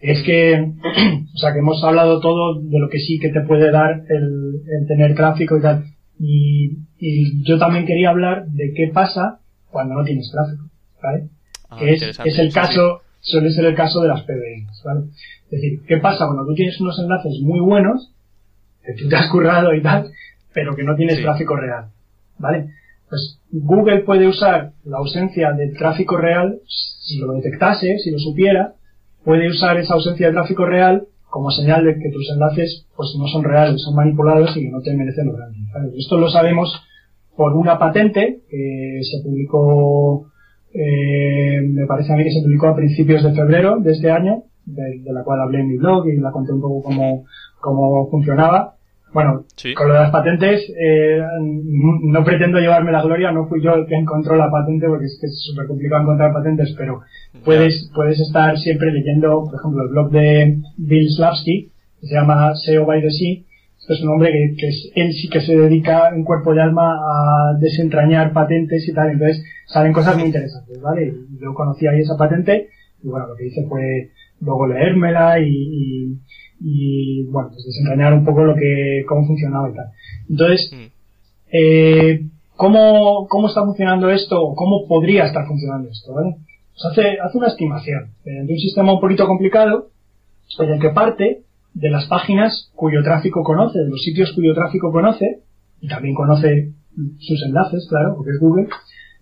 Es que, o sea, que hemos hablado todo de lo que sí que te puede dar el, el tener tráfico y tal. Y, y, yo también quería hablar de qué pasa cuando no tienes tráfico, ¿vale? Ah, que es, es el caso, suele ser el caso de las PBMs, ¿vale? Es decir, ¿qué pasa cuando tú tienes unos enlaces muy buenos, que tú te has currado y tal, pero que no tienes Sí. tráfico real, ¿vale? Pues Google puede usar la ausencia de tráfico real, si lo detectase, si lo supiera, puede usar esa ausencia de tráfico real como señal de que tus enlaces pues no son reales, son manipulados y que no te merecen los rankings. ¿vale? Esto lo sabemos por una patente que se publicó, eh, me parece a mí que se publicó a principios de febrero de este año, de, de la cual hablé en mi blog y la conté un poco cómo, cómo funcionaba. Bueno, Sí. con lo de las patentes, eh, no pretendo llevarme la gloria, no fui yo el que encontró la patente porque es que es súper complicado encontrar patentes, pero puedes, puedes estar siempre leyendo, por ejemplo, el blog de Bill Slavsky, que se llama SEO by the Sea. Esto es un hombre que, que es, él sí que se dedica en cuerpo y alma a desentrañar patentes y tal, entonces salen cosas muy interesantes, ¿vale? Yo conocí ahí esa patente y bueno, lo que hice fue luego leérmela y, y, y, bueno, pues desentrañar un poco lo que, cómo funcionaba y tal. Entonces, Mm. eh, ¿cómo, ¿cómo está funcionando esto o cómo podría estar funcionando esto? ¿vale? Pues hace, hace una estimación mediante un sistema un poquito complicado en el que parte de las páginas cuyo tráfico conoce, de los sitios cuyo tráfico conoce, y también conoce sus enlaces, claro, porque es Google.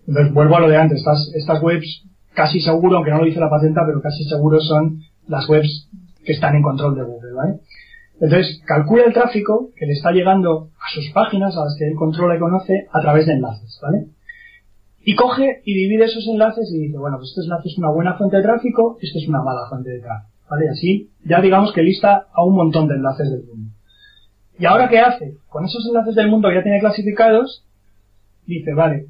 Entonces vuelvo a lo de antes, estas, estas webs casi seguro, aunque no lo dice la patenta, pero casi seguro son las webs que están en control de Google, ¿vale? Entonces, calcula el tráfico que le está llegando a sus páginas, a las que él controla y conoce, a través de enlaces, ¿vale? Y coge y divide esos enlaces y dice, bueno, pues este enlace es una buena fuente de tráfico, este es una mala fuente de tráfico, ¿vale? Así, ya digamos que lista a un montón de enlaces del mundo. ¿Y ahora qué hace? Con esos enlaces del mundo que ya tiene clasificados, dice, vale,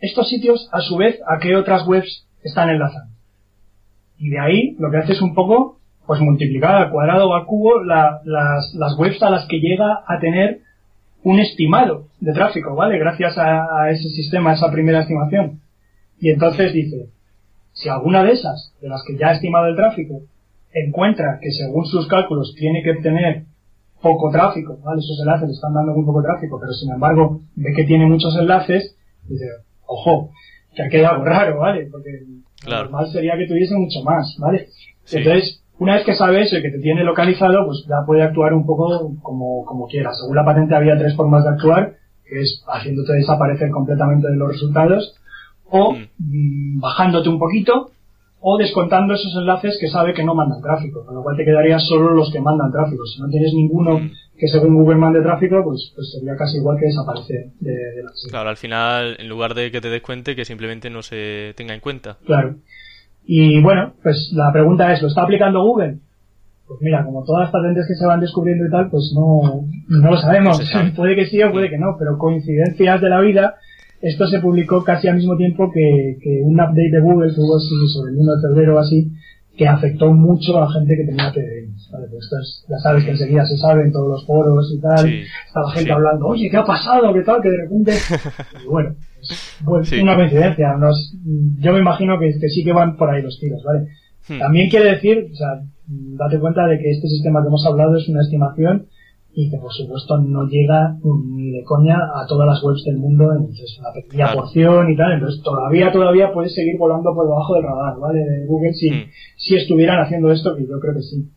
estos sitios, a su vez, ¿a qué otras webs están enlazando? Y de ahí, lo que hace es un poco, pues multiplicar al cuadrado o al cubo la- las, las webs a las que llega a tener un estimado de tráfico, ¿vale? Gracias a, a ese sistema, a esa primera estimación. Y entonces dice, si alguna de esas, de las que ya ha estimado el tráfico, encuentra que según sus cálculos tiene que tener poco tráfico, ¿vale? Esos enlaces le están dando muy poco tráfico, pero sin embargo ve que tiene muchos enlaces, dice, ojo, que hay algo raro, ¿vale? Porque Claro. lo normal sería que tuviese mucho más, ¿vale? Sí. Entonces, una vez que sabe eso y que te tiene localizado, pues ya puede actuar un poco como, como quiera. Según la patente había tres formas de actuar, que es haciéndote desaparecer completamente de los resultados, o Mm. mm, bajándote un poquito, o descontando esos enlaces que sabe que no mandan tráfico, con lo cual te quedarían solo los que mandan tráfico. Si no tienes ninguno Mm. que según Google mande tráfico, pues, pues sería casi igual que desaparecer de, de la. Claro, al final, en lugar de que te des cuenta, que simplemente no se tenga en cuenta. Claro. Y bueno, pues la pregunta es, ¿lo está aplicando Google? Pues mira, como todas las patentes que se van descubriendo y tal, pues no, no lo sabemos. No se sabe. puede que sí o puede que no, pero coincidencias de la vida, esto se publicó casi al mismo tiempo que, que un update de Google que hubo así sobre el 1 de febrero o así, que afectó mucho a gente que tenía PDMs. ¿vale? Pues esto es, ya sabes que enseguida se sabe en todos los foros y tal. Sí, Está la gente sí. hablando, oye, ¿qué ha pasado? ¿Qué tal? Que de repente... y bueno, pues, Sí. una coincidencia. nos- yo me imagino que, que sí que van por ahí los tiros, ¿vale? Hmm. También quiere decir, o sea, date cuenta de que este sistema que hemos hablado es una estimación y que por supuesto no llega ni de coña a todas las webs del mundo, entonces es una pequeña Claro. porción y tal, entonces todavía, todavía puedes seguir volando por debajo del radar, ¿vale? De Google si, Hmm. si estuvieran haciendo esto, que yo creo que sí.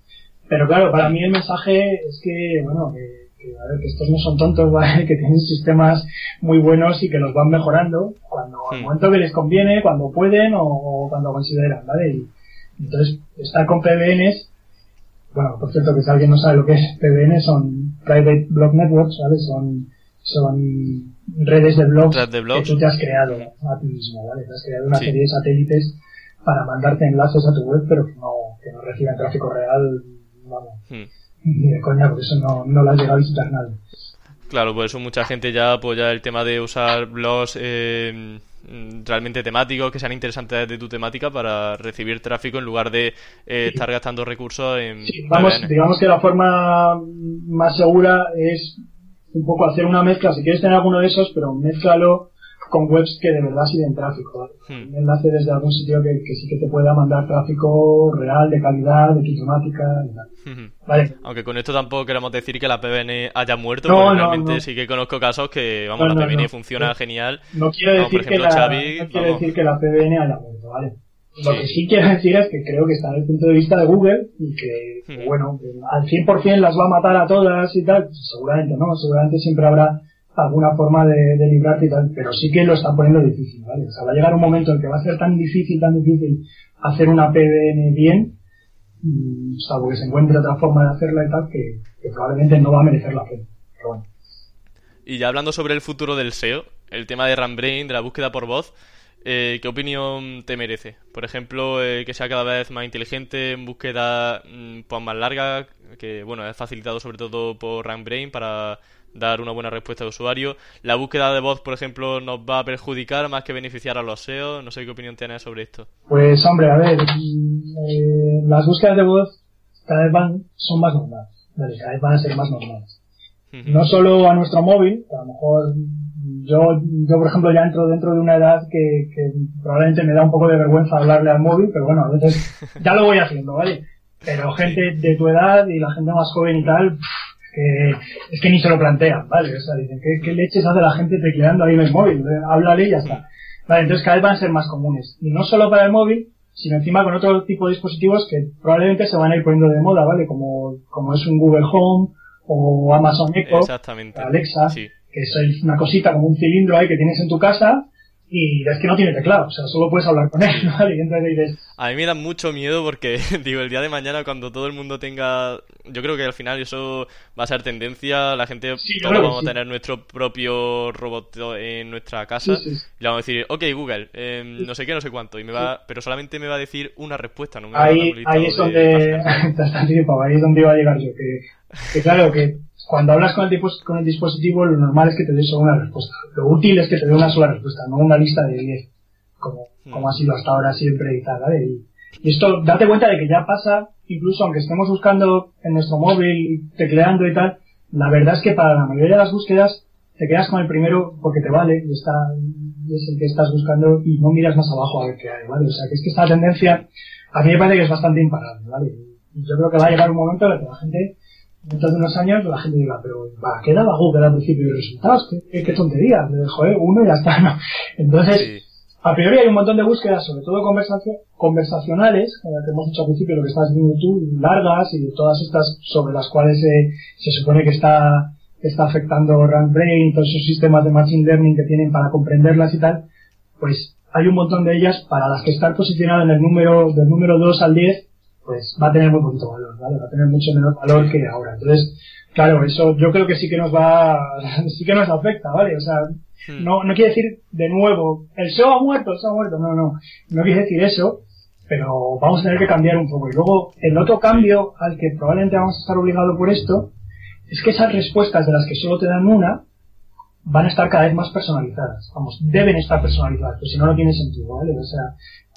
Pero claro, para mí el mensaje es que, bueno, que, que, a ver, que estos no son tontos, ¿vale? Que tienen sistemas muy buenos y que los van mejorando cuando, al Hmm. momento que les conviene, cuando pueden o, o cuando consideran, ¿vale? Y, entonces, estar con PBNs, bueno, por cierto, que si alguien no sabe lo que es PBN, son Private Block Networks, ¿vale? Son, son redes de blogs Red de blogs. que tú te has creado a ti mismo, ¿vale? Te has creado una Sí. serie de satélites para mandarte enlaces a tu web, pero que no, que no reciban tráfico real, vamos, Hmm. Ni de coña, porque eso no, no lo has llegado a visitar nadie. Claro, por eso mucha gente ya apoya el tema de usar blogs eh, mm, realmente temáticos, que sean interesantes de tu temática para recibir tráfico en lugar de eh, estar gastando recursos en Sí, vamos, digamos que la forma más segura es un poco hacer una mezcla, si quieres tener alguno de esos, pero mézclalo con webs que de verdad siguen tráfico. Hmm. Un enlace desde algún sitio que, que sí que te pueda mandar tráfico real, de calidad, de tu temática y tal. Vale. Aunque con esto tampoco queremos decir que la PBN haya muerto, No, porque no, realmente no. sí que conozco casos que, vamos, la PBN funciona No. genial. No quiero decir, que, la, Xavi, no quiero vamos. decir que la PBN haya muerto, ¿vale? Lo Sí. que sí quiero decir es que creo que está desde el punto de vista de Google y que, Ujú. bueno, al 100% las va a matar a todas y tal, seguramente no, seguramente siempre habrá alguna forma de, librarte y tal, pero sí que lo están poniendo difícil, ¿vale? O sea, va a llegar un momento en que va a ser tan difícil, tan difícil hacer una PBN bien, mm, salvo que se encuentre otra forma de hacerla y tal, que, probablemente no va a merecer la pena. Pero bueno. Y ya hablando sobre el futuro del SEO, el tema de RunBrain, de la búsqueda por voz, eh, ¿qué opinión te merece? Por ejemplo, eh, que sea cada vez más inteligente en búsqueda mm, pues, más larga, que bueno, es facilitado sobre todo por RunBrain para dar una buena respuesta al usuario. La búsqueda de voz, por ejemplo, nos va a perjudicar más que beneficiar a los SEO. No sé qué opinión tienes sobre esto. Pues hombre, a ver, mm, eh, las búsquedas de voz cada vez van, son más normales, ¿vale? cada vez van a ser más normales. No solo a nuestro móvil, a lo mejor mm, yo, yo por ejemplo ya entro dentro de una edad que, que probablemente me da un poco de vergüenza hablarle al móvil, pero bueno, a veces ya lo voy haciendo, ¿vale? Pero gente de tu edad y la gente más joven y tal, pff, que es que ni se lo plantean, ¿vale? O sea, dicen, ¿qué, qué leches hace la gente tecleando ahí en el móvil? Eh, Háblale y ya está. Vale, entonces cada vez van a ser más comunes. Y no solo para el móvil, sino encima con otro tipo de dispositivos que probablemente se van a ir poniendo de moda, ¿vale? Como, como es un Google Home o Amazon Echo, Exactamente. Alexa, Sí. que es una cosita como un cilindro ahí que tienes en tu casa y es que no tiene teclado, o sea, solo puedes hablar con él, ¿vale? Y entonces dices, A mí me da mucho miedo porque, digo, el día de mañana cuando todo el mundo tenga... Yo creo que al final eso va a ser tendencia, la gente, Sí, todos vamos sí. a tener nuestro propio robot en nuestra casa Sí, y le vamos a decir, ok Google, eh, no sé qué, no sé cuánto, y me va, pero solamente me va a decir una respuesta, no me va a dar ahí, un ahí es de donde, anticipado, ahí es donde iba a llegar yo, que, que claro, que cuando hablas con el, con el dispositivo lo normal es que te dé solo una respuesta. Lo útil es que te dé una sola respuesta, no una lista de 10, como, como ha sido hasta ahora siempre y tal, ¿vale? Y, y esto, date cuenta de que ya pasa, incluso aunque estemos buscando en nuestro móvil, tecleando y tal, la verdad es que para la mayoría de las búsquedas te quedas con el primero porque te vale, está, es el que estás buscando y no miras más abajo a ver qué hay, ¿vale? O sea, que es que esta tendencia a mí me parece que es bastante imparable, ¿vale? Y yo creo que va a llegar un momento en el que la gente, dentro de unos años, la gente diga, pero, va, ¿qué daba Google al principio de resultados? ¿Qué, qué, tontería? Joder, uno y ya está, ¿no? Entonces, Sí. a priori hay un montón de búsquedas, sobre todo conversacio- conversacionales, que hemos dicho al principio, lo que estás viendo tú, largas y todas estas sobre las cuales eh, se supone que está, está afectando RunBrain, todos esos sistemas de Machine Learning que tienen para comprenderlas y tal, pues hay un montón de ellas para las que estar posicionado en el número, del número 2 al 10, pues va a tener muy poquito valor, ¿vale? Va a tener mucho menor valor que ahora. Entonces, claro, eso yo creo que sí que nos va, sí que nos afecta, ¿vale? O sea, Hmm. no, no quiere decir de nuevo, el SEO ha muerto, el SEO ha muerto, no, no, no quiere decir eso, pero vamos a tener que cambiar un poco. Y luego, el otro cambio al que probablemente vamos a estar obligados por esto, es que esas respuestas de las que solo te dan una, van a estar cada vez más personalizadas. Vamos, deben estar personalizadas, pues si no, no tiene sentido, ¿vale? O sea,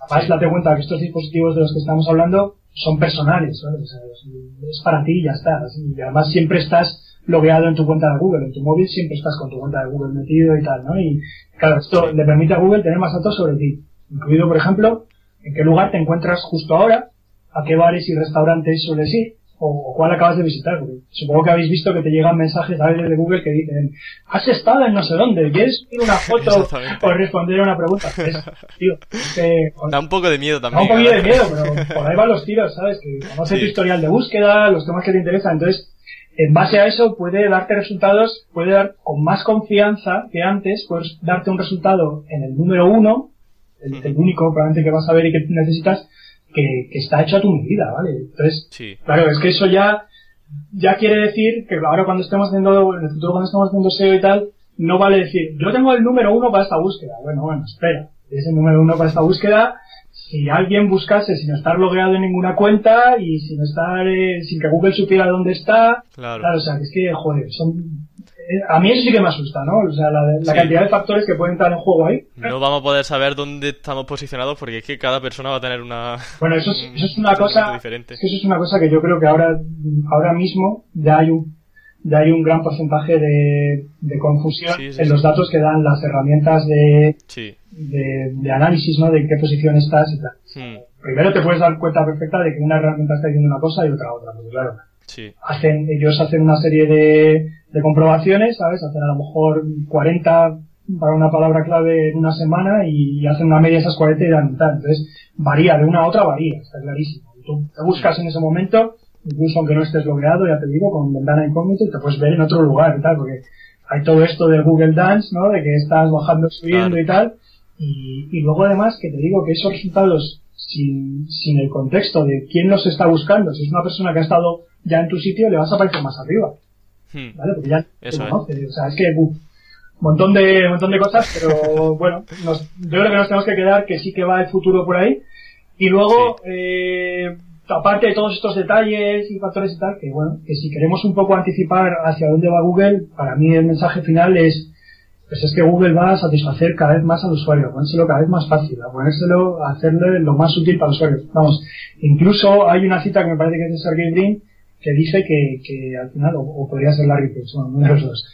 además date cuenta que estos dispositivos de los que estamos hablando son personales, ¿vale? O sea, es, es para ti y ya está. Y además siempre estás logueado en tu cuenta de Google, en tu móvil siempre estás con tu cuenta de Google metido y tal, ¿no? Y claro, esto le permite a Google tener más datos sobre ti, incluido, por ejemplo, en qué lugar te encuentras justo ahora, a qué bares y restaurantes sueles ir, o, o cuál acabas de visitar, porque supongo que habéis visto que te llegan mensajes a veces de Google que dicen, has estado en no sé dónde, ¿quieres subir una foto o responder a una pregunta? Es, tío, Da un poco de miedo Da también. un poquillo de ¿verdad? miedo, pero por ahí van los tiros, ¿sabes? Que conoce Sí. tu historial de búsqueda, los temas que te interesan. Entonces, en base a eso puede darte resultados, puede dar con más confianza que antes, puedes darte un resultado en el número uno, el, el único probablemente que vas a ver y que necesitas, que, que está hecho a tu medida, ¿vale? Entonces, Sí. Claro, es que eso ya, ya quiere decir que ahora cuando estemos haciendo, en el futuro cuando estemos haciendo SEO y tal, no vale decir, yo tengo el número uno para esta búsqueda. Bueno, bueno, espera. Es el número uno para esta búsqueda. Si alguien buscase sin estar logueado en ninguna cuenta y sin estar, eh, sin que Google supiera dónde está, Claro. Claro, o sea, que es que, joder, son... eh, A mí eso sí que me asusta, ¿no? O sea, la, la Sí. cantidad de factores que pueden estar en juego ahí. No vamos a poder saber dónde estamos posicionados porque es que cada persona va a tener una... Bueno, eso es, un eso es una cosa... diferente. Es que eso es una cosa que yo creo que ahora, ahora mismo ya hay un, ya hay un gran porcentaje de, de confusión en los datos que dan las herramientas de, de, análisis, ¿no? De qué posición estás y tal. Hmm. Primero te puedes dar cuenta perfecta de que una herramienta está diciendo una cosa y otra otra, porque claro. Hacen, ellos hacen una serie de, de comprobaciones, ¿sabes? Hacen a lo mejor 40 para una palabra clave en una semana y, hacen una media de esas 40 y dan tal. Entonces, varía, de una a otra varía, está clarísimo. Tú te buscas en ese momento, incluso aunque no estés logueado, ya te digo, con ventana incógnita y te puedes ver en otro lugar y tal, porque hay todo esto de Google Dance, ¿no? De que estás bajando, subiendo y tal. Y, y luego además que te digo que esos resultados sin, sin el contexto de quién los está buscando, si es una persona que ha estado ya en tu sitio, le vas a aparecer más arriba. Hmm. ¿Vale? Porque ya te conoce. O sea, es que un montón de, montón de cosas, pero bueno, nos, yo creo que nos tenemos que quedar que sí que va el futuro por ahí. Y luego, eh, aparte de todos estos detalles y factores y tal, que bueno, que si queremos un poco anticipar hacia dónde va Google, para mí el mensaje final es, pues es que Google va a satisfacer cada vez más al usuario, a ponérselo cada vez más fácil, a ponérselo, a hacerle lo más útil para el usuario. Vamos, incluso hay una cita que me parece que es de Sergey Brin, que dice que, que al final, o, podría ser Larry Page, uno de los dos,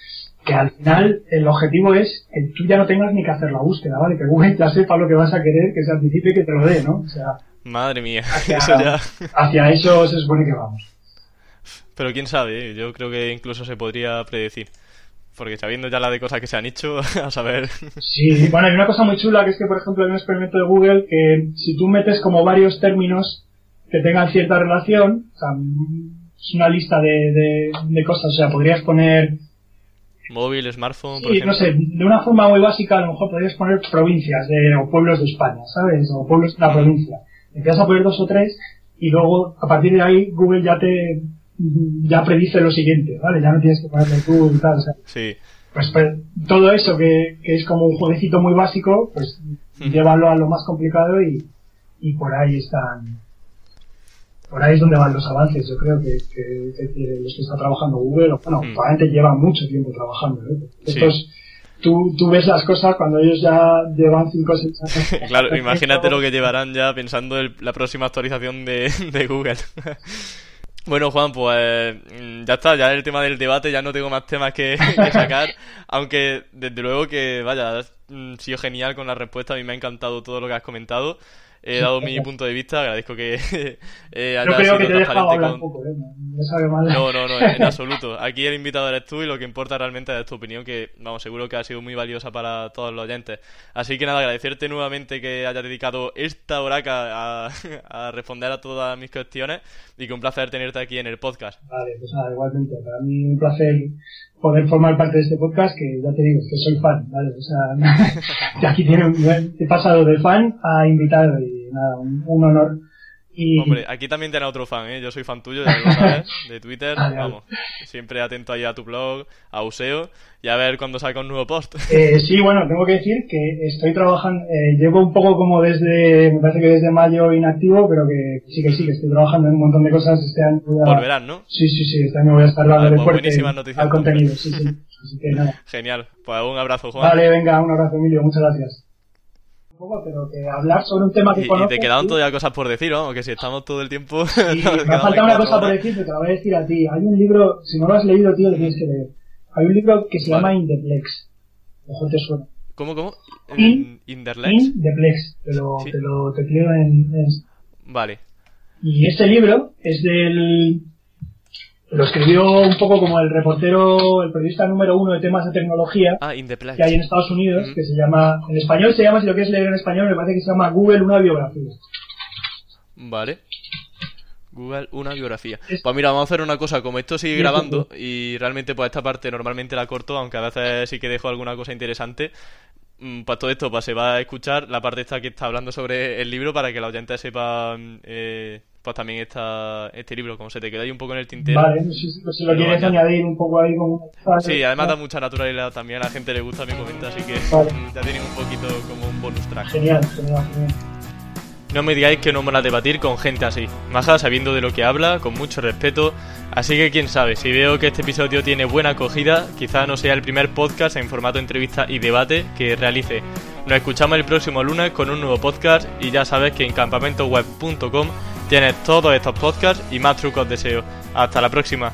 que al final el objetivo es que tú ya no tengas ni que hacer la búsqueda, ¿vale? Que Google ya sepa lo que vas a querer, que se anticipe y que te lo dé, ¿no? O sea, Madre mía, hacia, eso ya... hacia eso se supone que vamos. Pero quién sabe, ¿eh? yo creo que incluso se podría predecir. Porque sabiendo ya la de cosas que se han hecho, a saber. Sí, bueno, hay una cosa muy chula que es que, por ejemplo, hay un experimento de Google que si tú metes como varios términos que tengan cierta relación, o sea, es una lista de, de, cosas, o sea, podrías poner. Móvil, smartphone, sí, no sé, de una forma muy básica, a lo mejor podrías poner provincias de, o pueblos de España, ¿sabes? O pueblos de la provincia. Empiezas a poner dos o tres y luego, a partir de ahí, Google ya te ya predice lo siguiente, ¿vale? Ya no tienes que ponerle tú y tal, o sea, sí. Pues, pues, todo eso que, que, es como un jueguecito muy básico, pues llévalo a lo más complicado y, y por ahí están, por ahí es donde van los avances, yo creo que, que, los que está trabajando Google, bueno, probablemente llevan mucho tiempo trabajando, ¿eh? Estos, tú, tú ves las cosas cuando ellos ya llevan 5 o 6 años. claro, imagínate lo que llevarán ya pensando en la próxima actualización de, de Google. Bueno, Juan, pues mm, ya está, ya el tema del debate, ya no tengo más temas que, sacar, aunque desde luego que, vaya, ha mm, sido genial con la respuesta, a mí me ha encantado todo lo que has comentado he dado mi punto de vista, agradezco que eh, haya creo que te he hablar poco, ¿eh? No, no, no, en absoluto. Aquí el invitado eres tú y lo que importa realmente es tu opinión, que, vamos, seguro que ha sido muy valiosa para todos los oyentes. Así que nada, agradecerte nuevamente que hayas dedicado esta horaca a, a responder a todas mis cuestiones y que un placer tenerte aquí en el podcast. Vale, pues nada, igualmente. Para mí un placer poder formar parte de este podcast, que ya te digo, que soy fan, ¿vale? O sea, aquí tiene he pasado de fan a invitado y nada, un, honor. Y... Hombre, aquí también tiene otro fan, ¿eh? Yo soy fan tuyo, ya lo sabes, de Twitter, vamos. Siempre atento ahí a tu blog, a Useo, y a ver cuando saca un nuevo post. Eh, sí, bueno, tengo que decir que estoy trabajando, eh, llevo un poco como desde, me parece que desde mayo inactivo, pero que sí que sí, que estoy trabajando en un montón de cosas este año. Volverán, ¿no? Sí, sí, sí, este año voy a estar dando de fuerte al contenido, sí, sí. Así que nada. Genial, pues un abrazo, Juan. Vale, venga, un abrazo, Emilio, muchas gracias pero que hablar sobre un tema que y, Y te quedaban todavía cosas por decir, ¿no? Que si estamos todo el tiempo... Sí, me falta una cosa por decir, te la voy a decir a ti. Hay un libro, si no lo has leído, tío, lo tienes que leer. Hay un libro que se llama Indeplex. Mejor te suena. ¿Cómo, cómo? In, Indeplex. Indeplex. Te lo, te lo tecleo en, en... Vale. Y este libro es del lo escribió un poco como el reportero, el periodista número uno de temas de tecnología ah, que hay en Estados Unidos, mm. que se llama, en español se llama, si lo quieres leer en español, me parece que se llama Google una biografía. Vale. Google una biografía. Pues mira, vamos a hacer una cosa, como esto sigue grabando y realmente pues esta parte normalmente la corto, aunque a veces sí que dejo alguna cosa interesante, mm, pues todo esto pues se va a escuchar la parte esta que está hablando sobre el libro para que la oyente sepan eh, pues también está este libro, como se te queda ahí un poco en el tintero. Vale, si, si lo quieres añadir un poco ahí como... Sí, además da mucha naturalidad también, a la gente le gusta mi comenta, así que ya tienen un poquito como un bonus track. Genial, genial, genial. No me digáis que no mola debatir con gente así, maja sabiendo de lo que habla, con mucho respeto, así que quién sabe, si veo que este episodio tiene buena acogida, quizá no sea el primer podcast en formato entrevista y debate que realice. Nos escuchamos el próximo lunes con un nuevo podcast y ya sabes que en campamentoweb.com Tienes todos estos podcasts y más trucos de SEO. Hasta la próxima.